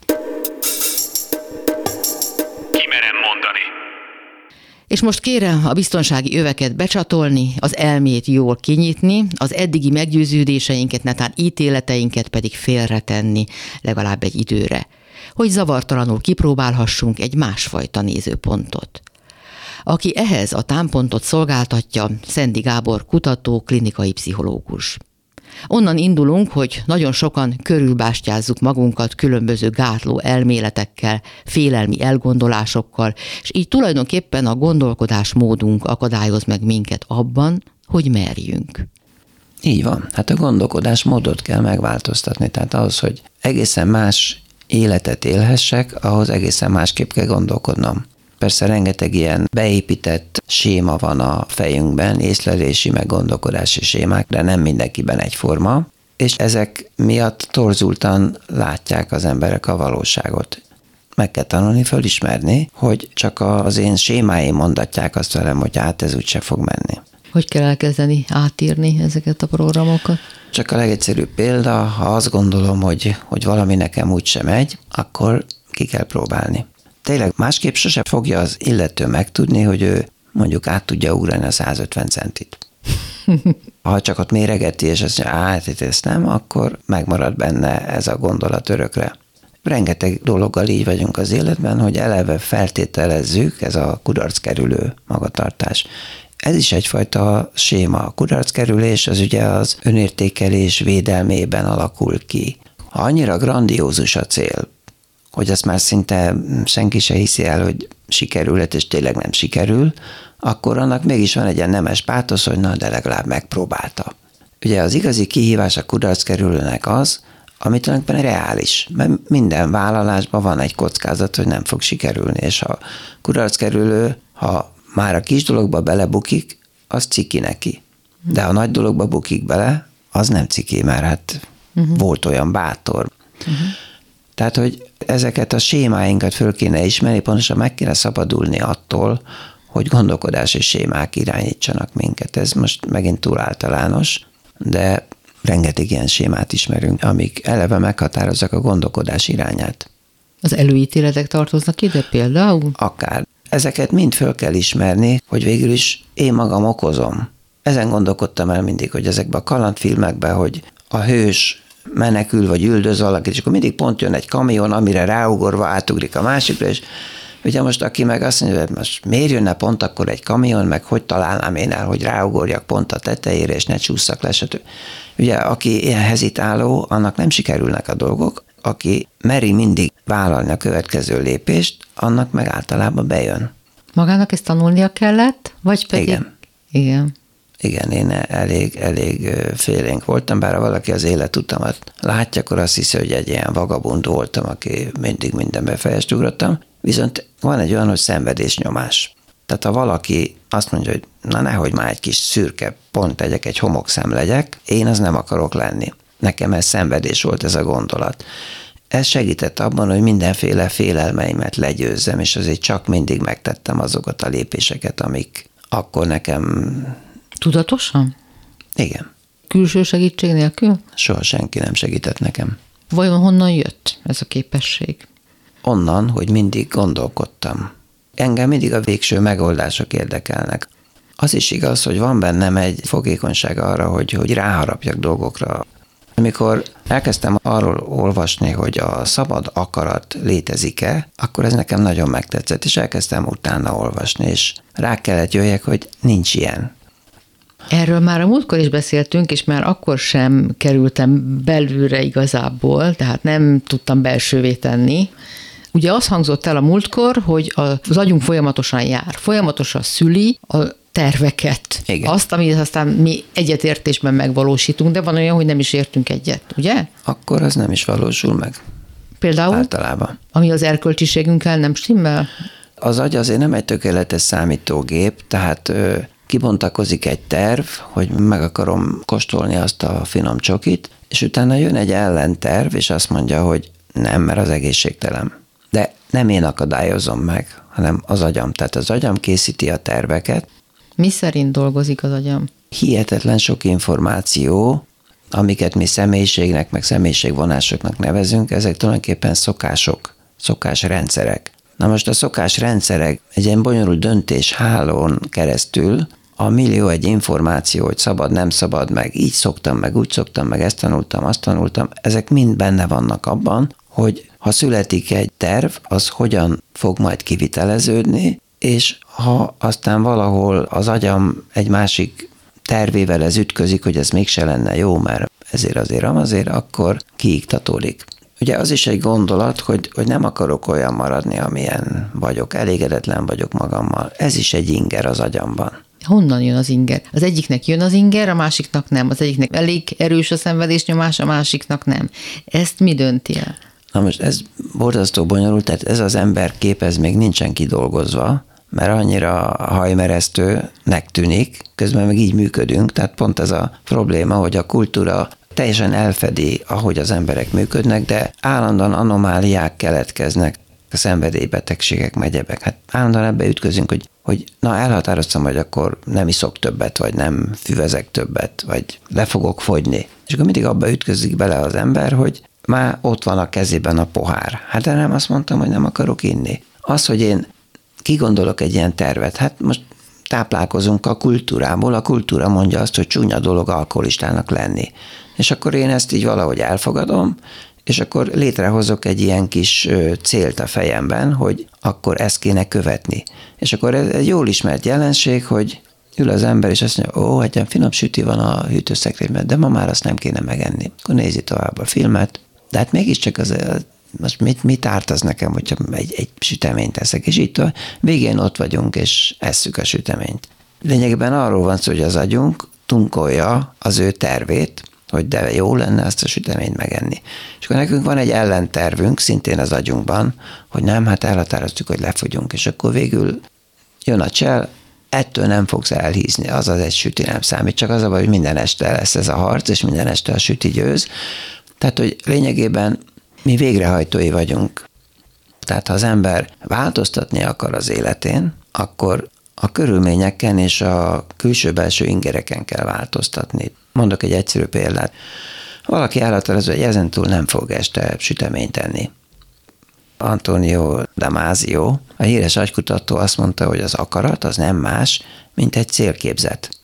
És most kérem a biztonsági öveket becsatolni, az elmét jól kinyitni, az eddigi meggyőződéseinket, netán ítéleteinket pedig félretenni legalább egy időre, hogy zavartalanul kipróbálhassunk egy másfajta nézőpontot. Aki ehhez a támpontot szolgáltatja, Szendi Gábor kutató, klinikai pszichológus. Onnan indulunk, hogy nagyon sokan körülbástyázzuk magunkat különböző gátló elméletekkel, félelmi elgondolásokkal, és így tulajdonképpen a gondolkodás módunk akadályoz meg minket abban, hogy merjünk. Így van. Hát a gondolkodás módot kell megváltoztatni. Tehát ahhoz, hogy egészen más életet élhessek, ahhoz egészen másképp kell gondolkodnom. Persze rengeteg ilyen beépített séma van a fejünkben, észlelési, meg gondolkodási sémák, de nem mindenkiben egyforma, és ezek miatt torzultan látják az emberek a valóságot. Meg kell tanulni, fölismerni, hogy csak az én sémáim mondatják azt velem, hogy hát ez úgyse fog menni. Hogy kell elkezdeni átírni ezeket a programokat? Csak a legegyszerűbb példa, ha azt gondolom, hogy, hogy valami nekem úgyse megy, akkor ki kell próbálni tényleg másképp sose fogja az illető megtudni, hogy ő mondjuk át tudja ugrani a 150 centit. Ha csak ott méregeti, és azt mondja, hát itt ezt nem, akkor megmarad benne ez a gondolat örökre. Rengeteg dologgal így vagyunk az életben, hogy eleve feltételezzük, ez a kudarckerülő magatartás. Ez is egyfajta séma. A kudarckerülés az ugye az önértékelés védelmében alakul ki. Ha annyira grandiózus a cél, hogy azt már szinte senki se hiszi el, hogy sikerülhet, és tényleg nem sikerül, akkor annak mégis van egy ilyen nemes pátosz, hogy na, de legalább megpróbálta. Ugye az igazi kihívás a kudarc kerülőnek az, ami tulajdonképpen reális, mert minden vállalásban van egy kockázat, hogy nem fog sikerülni, és ha kudarc kerülő, ha már a kis dologba belebukik, az ciki neki. De ha nagy dologba bukik bele, az nem ciki, mert hát uh-huh. volt olyan bátor. Uh-huh. Tehát, hogy ezeket a sémáinkat föl kéne ismerni, pontosan meg kéne szabadulni attól, hogy gondolkodási sémák irányítsanak minket. Ez most megint túl általános, de rengeteg ilyen sémát ismerünk, amik eleve meghatározzák a gondolkodás irányát. Az előítéletek tartoznak ide például? Akár. Ezeket mind föl kell ismerni, hogy végül is én magam okozom. Ezen gondolkodtam el mindig, hogy ezekben a kalandfilmekben, hogy a hős menekül, vagy üldöz valakit, és akkor mindig pont jön egy kamion, amire ráugorva átugrik a másikra, és ugye most aki meg azt mondja, hogy most miért jönne pont akkor egy kamion, meg hogy találnám én el, hogy ráugorjak pont a tetejére, és ne csúszak le, stb. Ugye, aki ilyen hezitáló, annak nem sikerülnek a dolgok, aki meri mindig vállalni a következő lépést, annak meg általában bejön. Magának ezt tanulnia kellett, vagy pedig? Igen. Igen. Igen, én elég, elég félénk voltam, bár ha valaki az életutamat látja, akkor azt hiszi, hogy egy ilyen vagabund voltam, aki mindig mindenbe fejest ugrottam. Viszont van egy olyan, hogy szenvedésnyomás. Tehát ha valaki azt mondja, hogy na nehogy már egy kis szürke pont legyek, egy homokszem legyek, én az nem akarok lenni. Nekem ez szenvedés volt ez a gondolat. ez segített abban, hogy mindenféle félelmeimet legyőzzem, és azért csak mindig megtettem azokat a lépéseket, amik akkor nekem, Tudatosan? igen, Külső segítség nélkül? soha senki nem segített nekem. Vajon honnan jött ez a képesség? Onnan, hogy mindig gondolkodtam. Engem mindig a végső megoldások érdekelnek. Az is igaz, hogy van bennem egy fogékonyság arra, hogy, hogy ráharapjak dolgokra. Amikor elkezdtem arról olvasni, hogy a szabad akarat létezik-e, akkor ez nekem nagyon megtetszett, és elkezdtem utána olvasni, és rá kellett jöjjek, hogy nincs ilyen. Erről már a múltkor is beszéltünk, és már akkor sem kerültem belülre igazából, tehát nem tudtam belsővé tenni. Ugye az hangzott el a múltkor, hogy az agyunk folyamatosan jár, folyamatosan szüli a terveket. Igen. Azt, amit aztán mi egyetértésben megvalósítunk, de van olyan, hogy nem is értünk egyet, ugye? Akkor az nem is valósul meg Például, általában. ami az erkölcsiségünkkel nem stimmel? Az agy azért nem egy tökéletes számítógép, tehát kibontakozik egy terv, hogy meg akarom kóstolni azt a finom csokit, és utána jön egy ellenterv, és azt mondja, hogy nem, mert az egészségtelen. De nem én akadályozom meg, hanem az agyam. Tehát az agyam készíti a terveket, Mi szerint dolgozik az agyam? hihetetlen sok információ, amiket mi személyiségnek, meg személyiségvonásoknak nevezünk, ezek tulajdonképpen szokások, szokásrendszerek. Na most a szokásrendszerek egy ilyen bonyolult döntés hálón keresztül a millió egy információ, hogy szabad, nem szabad, meg így szoktam, meg úgy szoktam, meg ezt tanultam, azt tanultam, ezek mind benne vannak abban, hogy ha születik egy terv, az hogyan fog majd kiviteleződni, és ha aztán valahol az agyam egy másik tervével ez ütközik, hogy ez mégse lenne jó, mert ezért azért azért, akkor kiiktatódik. Ugye az is egy gondolat, hogy, hogy nem akarok olyan maradni, amilyen vagyok, elégedetlen vagyok magammal. Ez is egy inger az agyamban. Honnan jön az inger? Az egyiknek jön az inger, a másiknak nem. Az egyiknek elég erős a szenvedésnyomás, a másiknak nem. Ezt mi dönti el? Na most ez borzasztó bonyolult, tehát ez az ember kép, ez még nincsen kidolgozva, mert annyira hajmeresztőnek tűnik, közben meg így működünk, tehát pont ez a probléma, hogy a kultúra teljesen elfedi, ahogy az emberek működnek, de állandóan anomáliák keletkeznek, a szenvedélybetegségek, megyebek. Hát állandóan ebbe ütközünk, hogy, hogy na elhatároztam, hogy akkor nem iszok többet, vagy nem füvezek többet, vagy le fogok fogyni. És akkor mindig abba ütközik bele az ember, hogy már ott van a kezében a pohár. Hát de nem azt mondtam, hogy nem akarok inni. Az, hogy én kigondolok egy ilyen tervet, hát most táplálkozunk a kultúrából, a kultúra mondja azt, hogy csúnya dolog alkoholistának lenni. És akkor én ezt így valahogy elfogadom, és akkor létrehozok egy ilyen kis célt a fejemben, hogy akkor ezt kéne követni. És akkor ez egy jól ismert jelenség, hogy ül az ember, és azt mondja, ó, egy ilyen finom süti van a hűtőszekrényben, de ma már azt nem kéne megenni. Akkor nézi tovább a filmet, de hát mégiscsak az, most mit, mit árt az nekem, hogyha egy, egy süteményt eszek, és itt a végén ott vagyunk, és esszük a süteményt. Lényegében arról van szó, hogy az agyunk tunkolja az ő tervét, hogy de jó lenne azt a süteményt megenni. És akkor nekünk van egy ellentervünk, szintén az agyunkban, hogy nem, hát elhatároztuk, hogy lefogyunk, és akkor végül jön a csel, ettől nem fogsz elhízni, az az egy süti nem számít, csak az a baj, hogy minden este lesz ez a harc, és minden este a süti győz. Tehát, hogy lényegében mi végrehajtói vagyunk. Tehát, ha az ember változtatni akar az életén, akkor a körülményeken és a külső-belső ingereken kell változtatni. Mondok egy egyszerű példát. Valaki elhatározza, hogy ezentúl nem fog este süteményt enni. Antonio Damasio, a híres agykutató azt mondta, hogy az akarat az nem más, mint egy célképzet.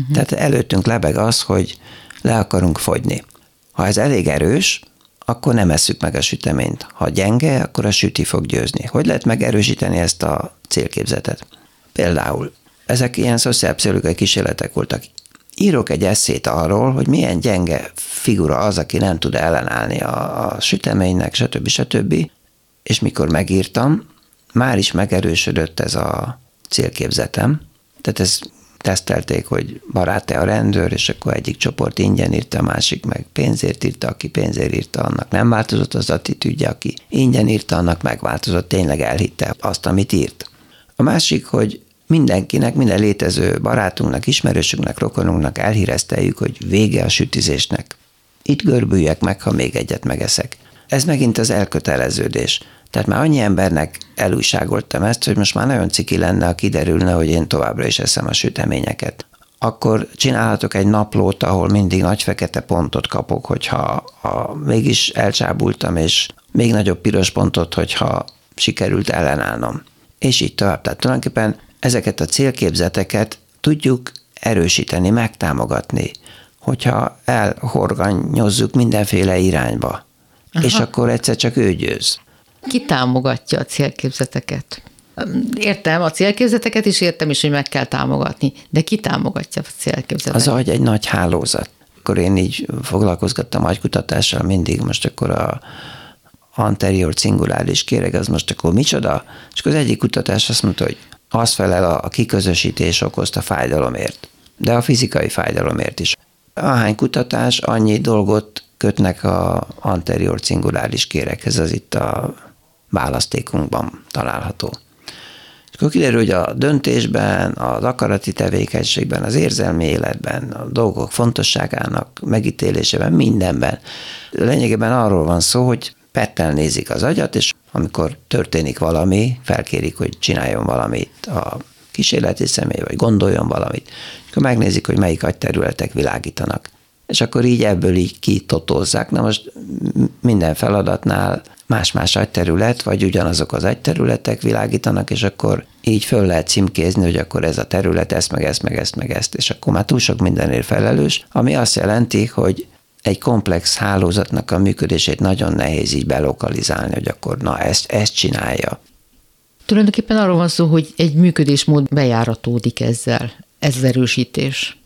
Uh-huh. Tehát előttünk lebeg az, hogy le akarunk fogyni. Ha ez elég erős, akkor nem esszük meg a süteményt. Ha gyenge, akkor a süti fog győzni. Hogy lehet megerősíteni ezt a célképzetet? Például, ezek ilyen szociálpszichológiai kísérletek voltak. Írok egy eszét arról, hogy milyen gyenge figura az, aki nem tud ellenállni a, a süteménynek, stb. stb. És mikor megírtam, már is megerősödött ez a célképzetem. Tehát ez tesztelték, hogy barát-e a rendőr, és akkor egyik csoport ingyen írta, a másik meg pénzért írta, aki pénzért írta, annak nem változott az attitűdje, aki ingyen írta, annak megváltozott, tényleg elhitte azt, amit írt. A másik, hogy mindenkinek, minden létező barátunknak, ismerősünknek, rokonunknak elhírezteljük, hogy vége a sütizésnek. Itt görbüljek meg, ha még egyet megeszek. Ez megint az elköteleződés. Tehát már annyi embernek elújságoltam ezt, hogy most már nagyon ciki lenne, ha kiderülne, hogy én továbbra is eszem a süteményeket. Akkor csinálhatok egy naplót, ahol mindig nagy fekete pontot kapok, hogyha ha mégis elcsábultam, és még nagyobb piros pontot, hogyha sikerült ellenállnom. És így tovább. Tehát tulajdonképpen ezeket a célképzeteket tudjuk erősíteni, megtámogatni, hogyha elhorganyozzuk mindenféle irányba. Aha. És akkor egyszer csak ő győz. Ki támogatja a célképzeteket? Értem a célképzeteket is, értem is, hogy meg kell támogatni, de ki támogatja a célképzeteket? Az agy egy nagy hálózat. Akkor én így foglalkozgattam agykutatással mindig, most akkor a anterior cinguláris kéreg, az most akkor micsoda? És akkor az egyik kutatás azt mondta, hogy az felel a kiközösítés okozta fájdalomért, de a fizikai fájdalomért is. Ahány kutatás, annyi dolgot kötnek a anterior cinguláris kérekhez, az itt a választékunkban található. És akkor kiderül, hogy a döntésben, az akarati tevékenységben, az érzelmi életben, a dolgok fontosságának megítélésében, mindenben. Lényegében arról van szó, hogy pettel nézik az agyat, és amikor történik valami, felkérik, hogy csináljon valamit a kísérleti személy, vagy gondoljon valamit, akkor megnézik, hogy melyik agyterületek világítanak. És akkor így ebből így kitotózzák. Na most minden feladatnál más-más agyterület, vagy ugyanazok az agyterületek világítanak, és akkor így föl lehet címkézni, hogy akkor ez a terület ezt, meg ezt, meg ezt, meg ezt, és akkor már túl sok mindenért felelős, ami azt jelenti, hogy egy komplex hálózatnak a működését nagyon nehéz így belokalizálni, hogy akkor na ezt, ezt csinálja. Tulajdonképpen arról van szó, hogy egy működésmód bejáratódik ezzel, ez az erősítés.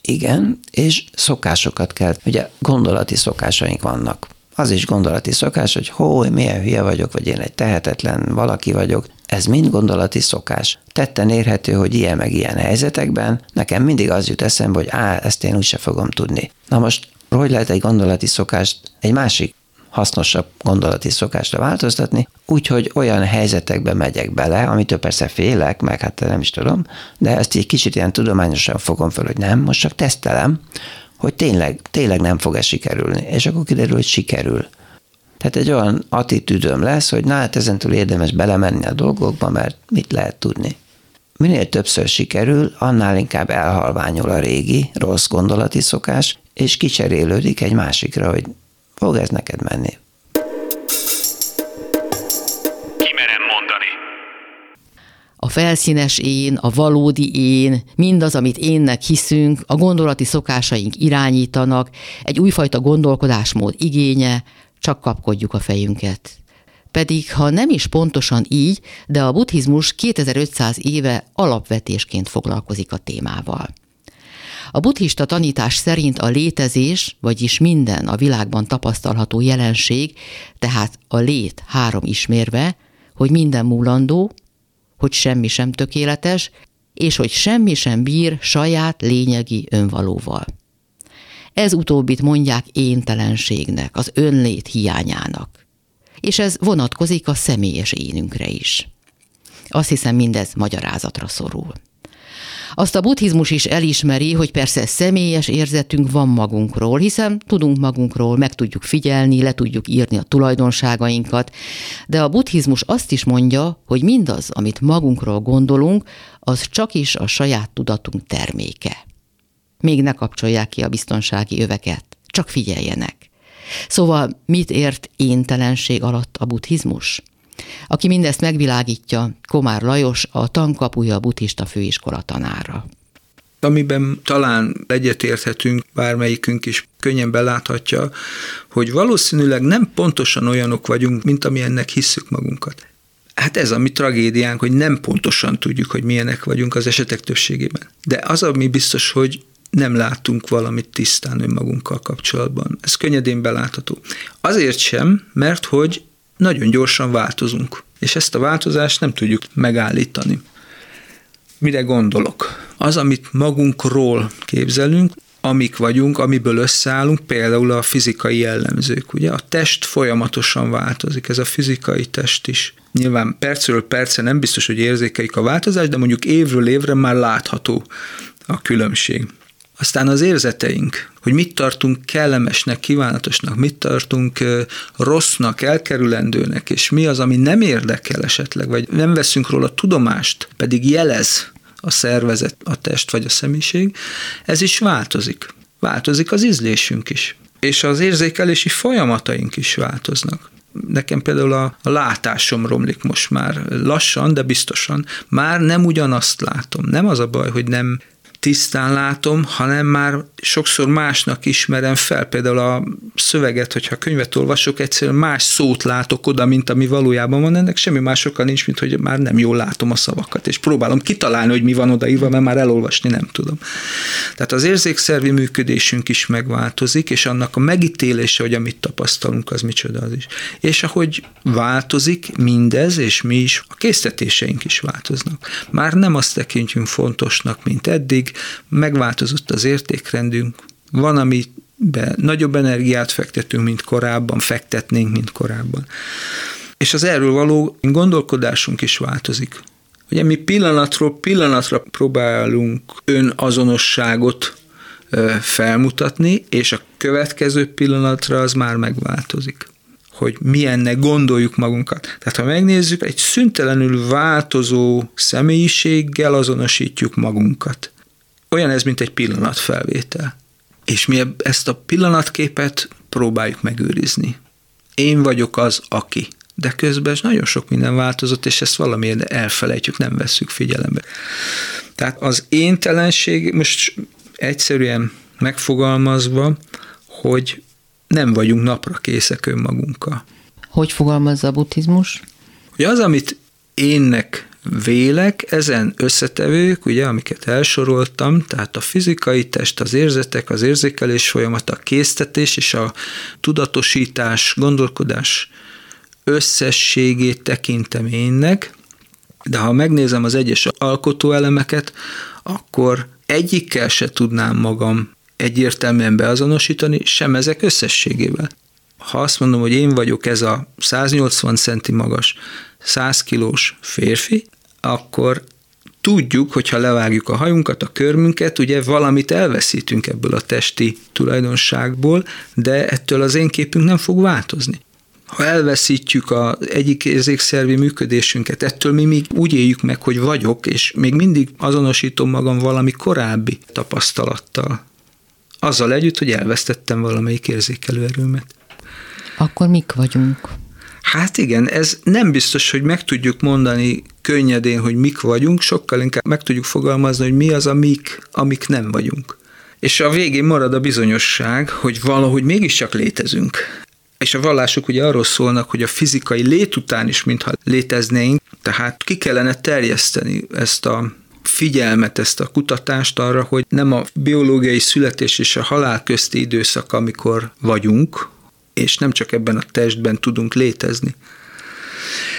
Igen, és szokásokat kell, ugye gondolati szokásaink vannak. Az is gondolati szokás, hogy hó, milyen hülye vagyok, vagy én egy tehetetlen valaki vagyok. Ez mind gondolati szokás. Tetten érhető, hogy ilyen meg ilyen helyzetekben nekem mindig az jut eszembe, hogy á, ezt én úgyse fogom tudni. Na most hogy lehet egy gondolati szokást egy másik hasznosabb gondolati szokásra változtatni, úgyhogy olyan helyzetekbe megyek bele, amitől persze félek, meg hát nem is tudom, de ezt egy kicsit ilyen tudományosan fogom fel, hogy nem, most csak tesztelem, hogy tényleg, tényleg nem fog ez sikerülni. És akkor kiderül, hogy sikerül. Tehát egy olyan attitűdöm lesz, hogy na hát ezentúl érdemes belemenni a dolgokba, mert mit lehet tudni. Minél többször sikerül, annál inkább elhalványul a régi, rossz gondolati szokás, és kicserélődik egy másikra, hogy fog ez neked menni. A felszínes én, a valódi én, mindaz, amit énnek hiszünk, a gondolati szokásaink irányítanak, egy újfajta gondolkodásmód igénye, csak kapkodjuk a fejünket. Pedig, ha nem is pontosan így, de a buddhizmus 2500 éve alapvetésként foglalkozik a témával. A buddhista tanítás szerint a létezés, vagyis minden a világban tapasztalható jelenség, tehát a lét három ismérve, hogy minden múlandó, hogy semmi sem tökéletes, és hogy semmi sem bír saját lényegi önvalóval. Ez utóbbit mondják éntelenségnek, az önlét hiányának. És ez vonatkozik a személyes énünkre is. Azt hiszem mindez magyarázatra szorul. Azt a buddhizmus is elismeri, hogy persze személyes érzetünk van magunkról, hiszen tudunk magunkról, meg tudjuk figyelni, le tudjuk írni a tulajdonságainkat, de a buddhizmus azt is mondja, hogy mindaz, amit magunkról gondolunk, az csak is a saját tudatunk terméke. Még ne kapcsolják ki a biztonsági öveket, csak figyeljenek. Szóval mit ért éntelenség alatt a buddhizmus? Aki mindezt megvilágítja, Komár Lajos, a tankapuja buddhista főiskola tanára. Amiben talán egyetérthetünk, bármelyikünk is könnyen beláthatja, hogy valószínűleg nem pontosan olyanok vagyunk, mint amilyennek hisszük magunkat. Hát ez a mi tragédiánk, hogy nem pontosan tudjuk, hogy milyenek vagyunk az esetek többségében. De az, ami biztos, hogy nem látunk valamit tisztán önmagunkkal kapcsolatban. Ez könnyedén belátható. Azért sem, mert hogy nagyon gyorsan változunk, és ezt a változást nem tudjuk megállítani. Mire gondolok? Az, amit magunkról képzelünk, amik vagyunk, amiből összeállunk, például a fizikai jellemzők. Ugye a test folyamatosan változik, ez a fizikai test is. Nyilván percről perce nem biztos, hogy érzékeljük a változást, de mondjuk évről évre már látható a különbség. Aztán az érzeteink, hogy mit tartunk kellemesnek, kívánatosnak, mit tartunk rossznak, elkerülendőnek, és mi az, ami nem érdekel esetleg, vagy nem veszünk róla tudomást, pedig jelez a szervezet, a test vagy a személyiség, ez is változik. Változik az ízlésünk is. És az érzékelési folyamataink is változnak. Nekem például a, látásom romlik most már lassan, de biztosan. Már nem ugyanazt látom. Nem az a baj, hogy nem tisztán látom, hanem már sokszor másnak ismerem fel. Például a szöveget, hogyha könyvet olvasok, egyszerűen más szót látok oda, mint ami valójában van. Ennek semmi másokkal nincs, mint hogy már nem jól látom a szavakat, és próbálom kitalálni, hogy mi van odaírva, mert már elolvasni nem tudom. Tehát az érzékszervi működésünk is megváltozik, és annak a megítélése, hogy amit tapasztalunk, az micsoda az is. És ahogy változik mindez, és mi is, a késztetéseink is változnak. Már nem azt tekintjünk fontosnak, mint eddig, megváltozott az értékrendünk, van, amiben nagyobb energiát fektetünk, mint korábban, fektetnénk, mint korábban. És az erről való gondolkodásunk is változik. Ugye mi pillanatról pillanatra próbálunk önazonosságot felmutatni, és a következő pillanatra az már megváltozik hogy milyennek gondoljuk magunkat. Tehát ha megnézzük, egy szüntelenül változó személyiséggel azonosítjuk magunkat. Olyan ez, mint egy pillanatfelvétel. És mi ezt a pillanatképet próbáljuk megőrizni. Én vagyok az, aki. De közben nagyon sok minden változott, és ezt valamiért elfelejtjük, nem vesszük figyelembe. Tehát az éntelenség most egyszerűen megfogalmazva, hogy nem vagyunk napra készek önmagunkkal. Hogy fogalmazza a buddhizmus? Hogy az, amit énnek vélek, ezen összetevők, ugye, amiket elsoroltam, tehát a fizikai test, az érzetek, az érzékelés folyamat, a késztetés és a tudatosítás, gondolkodás összességét tekintem énnek, de ha megnézem az egyes alkotóelemeket, akkor egyikkel se tudnám magam egyértelműen beazonosítani, sem ezek összességével. Ha azt mondom, hogy én vagyok ez a 180 centi magas, 100 kilós férfi, akkor tudjuk, hogyha levágjuk a hajunkat, a körmünket, ugye valamit elveszítünk ebből a testi tulajdonságból, de ettől az én képünk nem fog változni. Ha elveszítjük az egyik érzékszervi működésünket, ettől mi még úgy éljük meg, hogy vagyok, és még mindig azonosítom magam valami korábbi tapasztalattal. Azzal együtt, hogy elvesztettem valamelyik érzékelőerőmet. Akkor mik vagyunk? Hát igen, ez nem biztos, hogy meg tudjuk mondani könnyedén, hogy mik vagyunk, sokkal inkább meg tudjuk fogalmazni, hogy mi az a mik, amik nem vagyunk. És a végén marad a bizonyosság, hogy valahogy mégiscsak létezünk. És a vallások ugye arról szólnak, hogy a fizikai lét után is, mintha léteznénk, tehát ki kellene terjeszteni ezt a figyelmet, ezt a kutatást arra, hogy nem a biológiai születés és a halál közti időszak, amikor vagyunk, és nem csak ebben a testben tudunk létezni.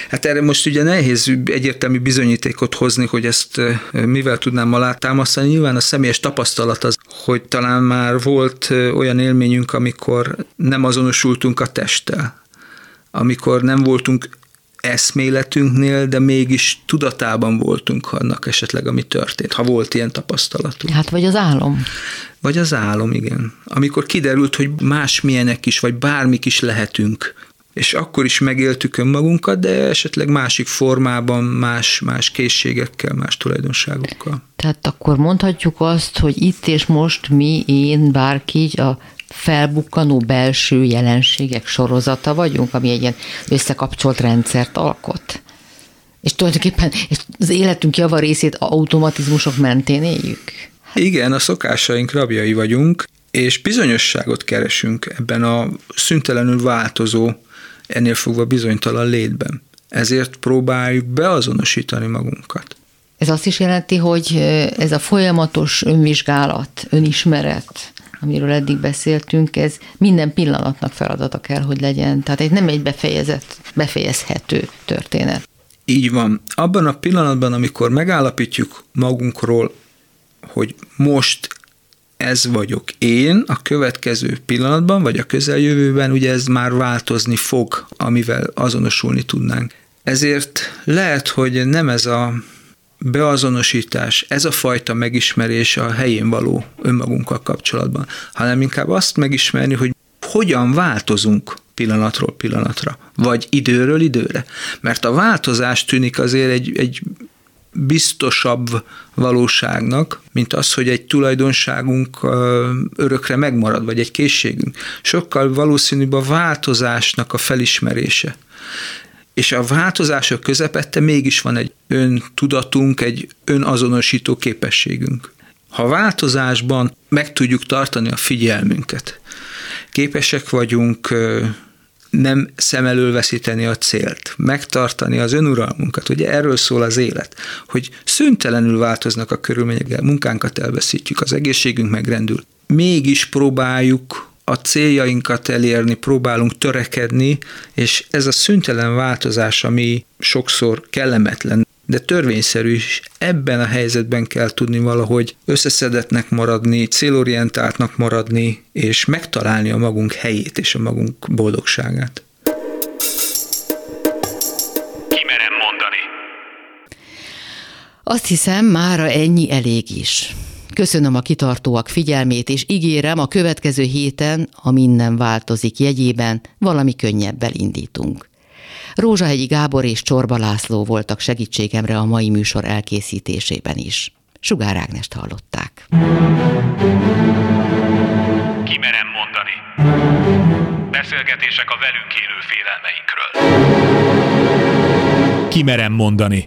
Hát erre most ugye nehéz egyértelmű bizonyítékot hozni, hogy ezt mivel tudnám alátámasztani. Nyilván a személyes tapasztalat az, hogy talán már volt olyan élményünk, amikor nem azonosultunk a testtel, amikor nem voltunk eszméletünknél, de mégis tudatában voltunk annak esetleg, ami történt, ha volt ilyen tapasztalatunk. Hát vagy az álom. Vagy az álom, igen. Amikor kiderült, hogy másmilyenek is, vagy bármik is lehetünk, és akkor is megéltük önmagunkat, de esetleg másik formában, más, más készségekkel, más tulajdonságokkal. Tehát akkor mondhatjuk azt, hogy itt és most mi, én, bárki a felbukkanó belső jelenségek sorozata vagyunk, ami egy ilyen összekapcsolt rendszert alkot. És tulajdonképpen az életünk java részét automatizmusok mentén éljük. Igen, a szokásaink rabjai vagyunk, és bizonyosságot keresünk ebben a szüntelenül változó, ennél fogva bizonytalan létben. Ezért próbáljuk beazonosítani magunkat. Ez azt is jelenti, hogy ez a folyamatos önvizsgálat, önismeret, amiről eddig beszéltünk, ez minden pillanatnak feladata kell, hogy legyen. Tehát egy nem egy befejezett, befejezhető történet. Így van. Abban a pillanatban, amikor megállapítjuk magunkról, hogy most ez vagyok én, a következő pillanatban, vagy a közeljövőben, ugye ez már változni fog, amivel azonosulni tudnánk. Ezért lehet, hogy nem ez a beazonosítás, ez a fajta megismerés a helyén való önmagunkkal kapcsolatban, hanem inkább azt megismerni, hogy hogyan változunk pillanatról pillanatra, vagy időről időre. Mert a változás tűnik azért egy, egy biztosabb valóságnak, mint az, hogy egy tulajdonságunk örökre megmarad, vagy egy készségünk. Sokkal valószínűbb a változásnak a felismerése. És a változások közepette mégis van egy öntudatunk, egy önazonosító képességünk. Ha változásban meg tudjuk tartani a figyelmünket, képesek vagyunk nem szem elől veszíteni a célt, megtartani az önuralmunkat. Ugye erről szól az élet, hogy szüntelenül változnak a körülmények, munkánkat elveszítjük, az egészségünk megrendül. Mégis próbáljuk a céljainkat elérni, próbálunk törekedni, és ez a szüntelen változás, ami sokszor kellemetlen, de törvényszerű is. Ebben a helyzetben kell tudni valahogy összeszedetnek maradni, célorientáltnak maradni, és megtalálni a magunk helyét és a magunk boldogságát. Kimerem mondani. Azt hiszem, mára ennyi elég is. Köszönöm a kitartóak figyelmét, és ígérem, a következő héten, a minden változik jegyében, valami könnyebbel indítunk. Rózsahegyi Gábor és Csorba László voltak segítségemre a mai műsor elkészítésében is. Sugár Ágnest hallották. Kimerem mondani. Beszélgetések a velünk élő félelmeinkről. Kimerem mondani.